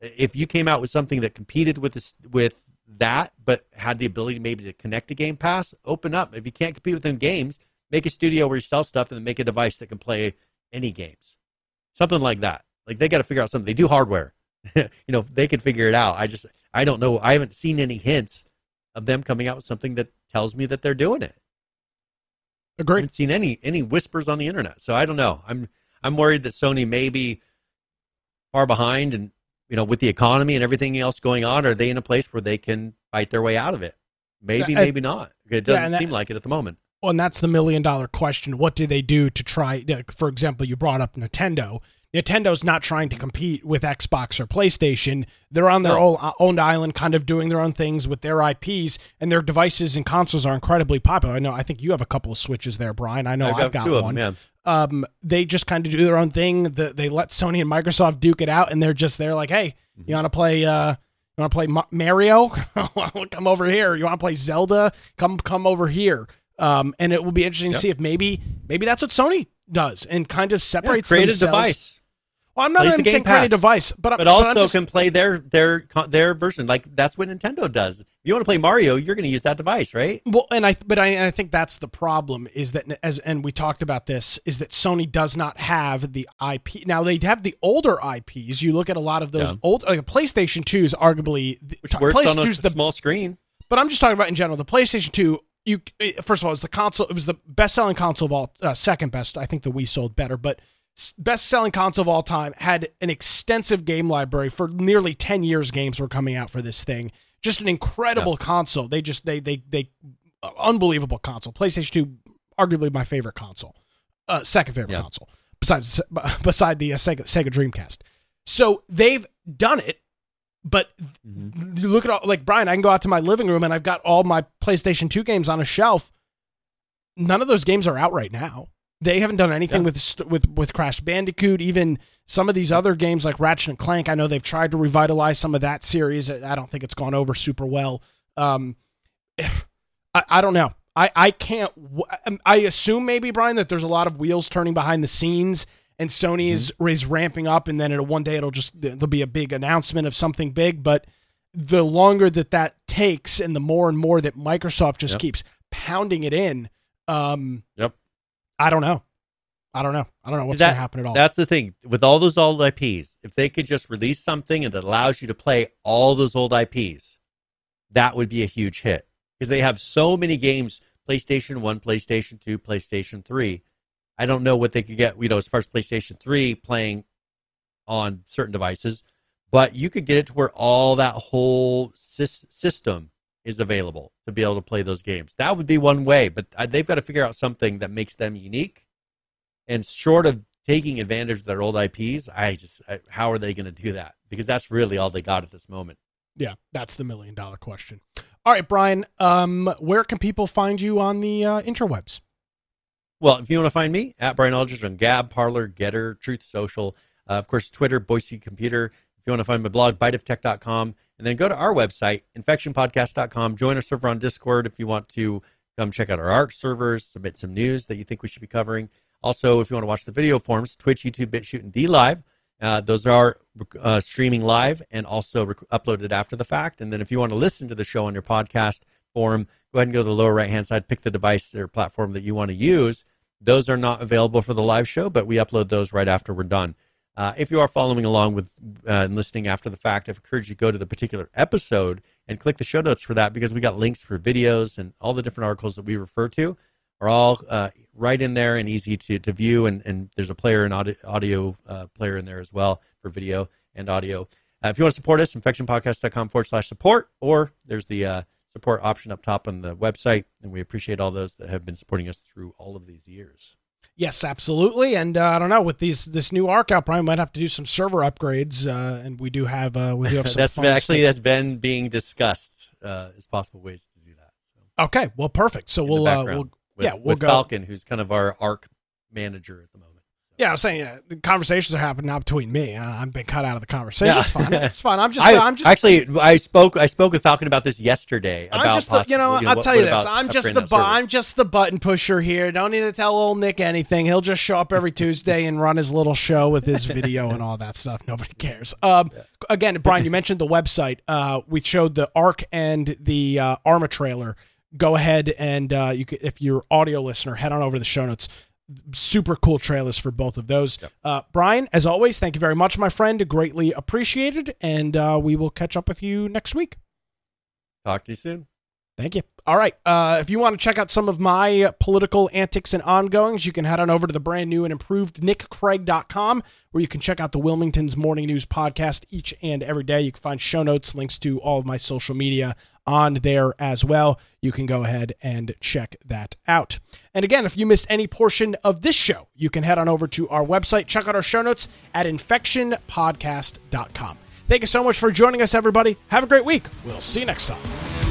If you came out with something that competed with this with that, but had the ability maybe to connect to Game Pass, open up. If you can't compete with them games, make a studio where you sell stuff and then make a device that can play any games. Something like that. Like they got to figure out something. They do hardware. you know, they could figure it out. I just I don't know. I haven't seen any hints of them coming out with something that tells me that they're doing it. Agreed. I haven't seen any any whispers on the internet, so I don't know. I'm I'm worried that Sony may be far behind, and you know, with the economy and everything else going on, are they in a place where they can fight their way out of it? Maybe, yeah, maybe not. It doesn't yeah, that, seem like it at the moment. Well, and that's the million dollar question. What do they do to try? For example, you brought up Nintendo. Nintendo's not trying to compete with Xbox or PlayStation. They're on their no. own, uh, own island, kind of doing their own things with their IPs, and their devices and consoles are incredibly popular. I know. I think you have a couple of Switches there, Brian. I know I've, I've got, got one. Them, yeah. Um, they just kind of do their own thing. The, they let Sony and Microsoft duke it out, and they're just there like, hey, mm-hmm. you want to play? Uh, you want to play Mario? come over here. You want to play Zelda? Come come over here. Um, and it will be interesting yep. to see if maybe maybe that's what Sony does and kind of separates yeah, create themselves. a device well, I'm not even saying create a device, but but also just, can play their their their version. Like that's what Nintendo does. If you want to play Mario, you're going to use that device, right? Well, and I but I, I think that's the problem is that as and we talked about this is that Sony does not have the IP. Now they have the older IPs. You look at a lot of those yeah. old like PlayStation Two is arguably Which works PlayStation on a the, small screen. But I'm just talking about in general. The PlayStation Two you first of all, it's the console. It was the best selling console of all, uh, second best. I think the Wii sold better, but best selling console of all time, had an extensive game library for nearly 10 years games were coming out for this thing. Just an incredible yeah. console. They just they they they uh, unbelievable console. PlayStation 2, arguably my favorite console, uh, second favorite Yeah. console, besides beside the uh, Sega, Sega Dreamcast. So they've done it, but you look at all like Brian. I can go out to my living room and I've got all my PlayStation 2 games on a shelf. None of those games are out right now. They haven't done anything Yeah. with with with Crash Bandicoot. Even some of these other games like Ratchet and Clank. I know they've tried to revitalize some of that series. I don't think it's gone over super well. Um, I, I don't know. I, I can't. um, I assume maybe Brian that there's a lot of wheels turning behind the scenes, and Sony is is ramping up, and then it'll one day it'll just there'll be a big announcement of something big. But the longer that that takes, and the more and more that Microsoft just Yep. keeps pounding it in, um, Yep. I don't know. I don't know. I don't know what's going to happen at all. That's the thing with all those old IPs. If they could just release something and that allows you to play all those old IPs, that would be a huge hit because they have so many games: PlayStation One, PlayStation Two, PlayStation Three. I don't know what they could get, you know, as far as PlayStation Three playing on certain devices, but you could get it to where all that whole sys- system is available to be able to play those games. That would be one way, but uh, they've got to figure out something that makes them unique. And short of taking advantage of their old IPs, I just I, how are they going to do that? Because that's really all they got at this moment. yeah, that's the million dollar question. All right, Brian. Um, where can people find you on the uh, interwebs? Well, if you want to find me at Brian Aldridge on Gab, Parler, Gettr, Truth Social, uh, of course, Twitter, Boise Computer. If you want to find my blog, biteoftech.com, and then go to our website, enfusionpodcast.com. Join our server on Discord if you want to come check out our ARK servers, submit some news that you think we should be covering. Also, if you want to watch the video forms, Twitch, YouTube, BitChute, and D Live. Uh, those are uh, streaming live and also rec- uploaded after the fact. And then if you want to listen to the show on your podcast form, go ahead and go to the lower right hand side, pick the device or platform that you want to use. Those are not available for the live show, but we upload those right after we're done. Uh, if you are following along with uh, and listening after the fact, I encourage you to go to the particular episode and click the show notes for that because we got links for videos and all the different articles that we refer to are all uh, right in there and easy to, to view. And, and there's a player and audio, audio uh, player in there as well for video and audio. Uh, if you want to support us, enfusionpodcast.com forward slash support, or there's the uh, support option up top on the website. And we appreciate all those that have been supporting us through all of these years. Yes, absolutely. And uh, I don't know with these this new Ark out, Brian might have to do some server upgrades. Uh, and we do have uh, we do have some. that's actually stuff. that's been being discussed uh, as possible ways to do that. So, okay. Well, perfect. So in we'll uh, we'll with, yeah we'll with go. Falcon, who's kind of our ARK manager at the moment. Yeah, I was saying yeah, the conversations are happening now between me. I- I've been cut out of the conversation. Yeah. It's fine. It's fine. I'm just I, I'm just actually I spoke I spoke with Falcon about this yesterday. I'm about just the, you know, possibly, I'll what- tell you this. I'm just the bu- I'm just the button pusher here. Don't need to tell old Nick anything. He'll just show up every Tuesday and run his little show with his video and all that stuff. Nobody cares. Um, again, Brian, you mentioned the website. Uh, we showed the Ark and the uh, Arma trailer. Go ahead and uh, you could, if you're audio listener, head on over to the show notes. Super cool trailers for both of those. Uh, Brian, as always, thank you very much, my friend. Greatly appreciated, and uh, we will catch up with you next week. Talk to you soon. Thank you. All right. Uh, if you want to check out some of my political antics and ongoings, you can head on over to the brand new and improved nickcraig.com, where you can check out the Wilmington's Morning News podcast each and every day. You can find show notes, links to all of my social media on there as well. You can go ahead and check that out. And again, if you missed any portion of this show, you can head on over to our website, check out our show notes at enfusionpodcast.com. Thank you so much for joining us, everybody. Have a great week. We'll see you next time.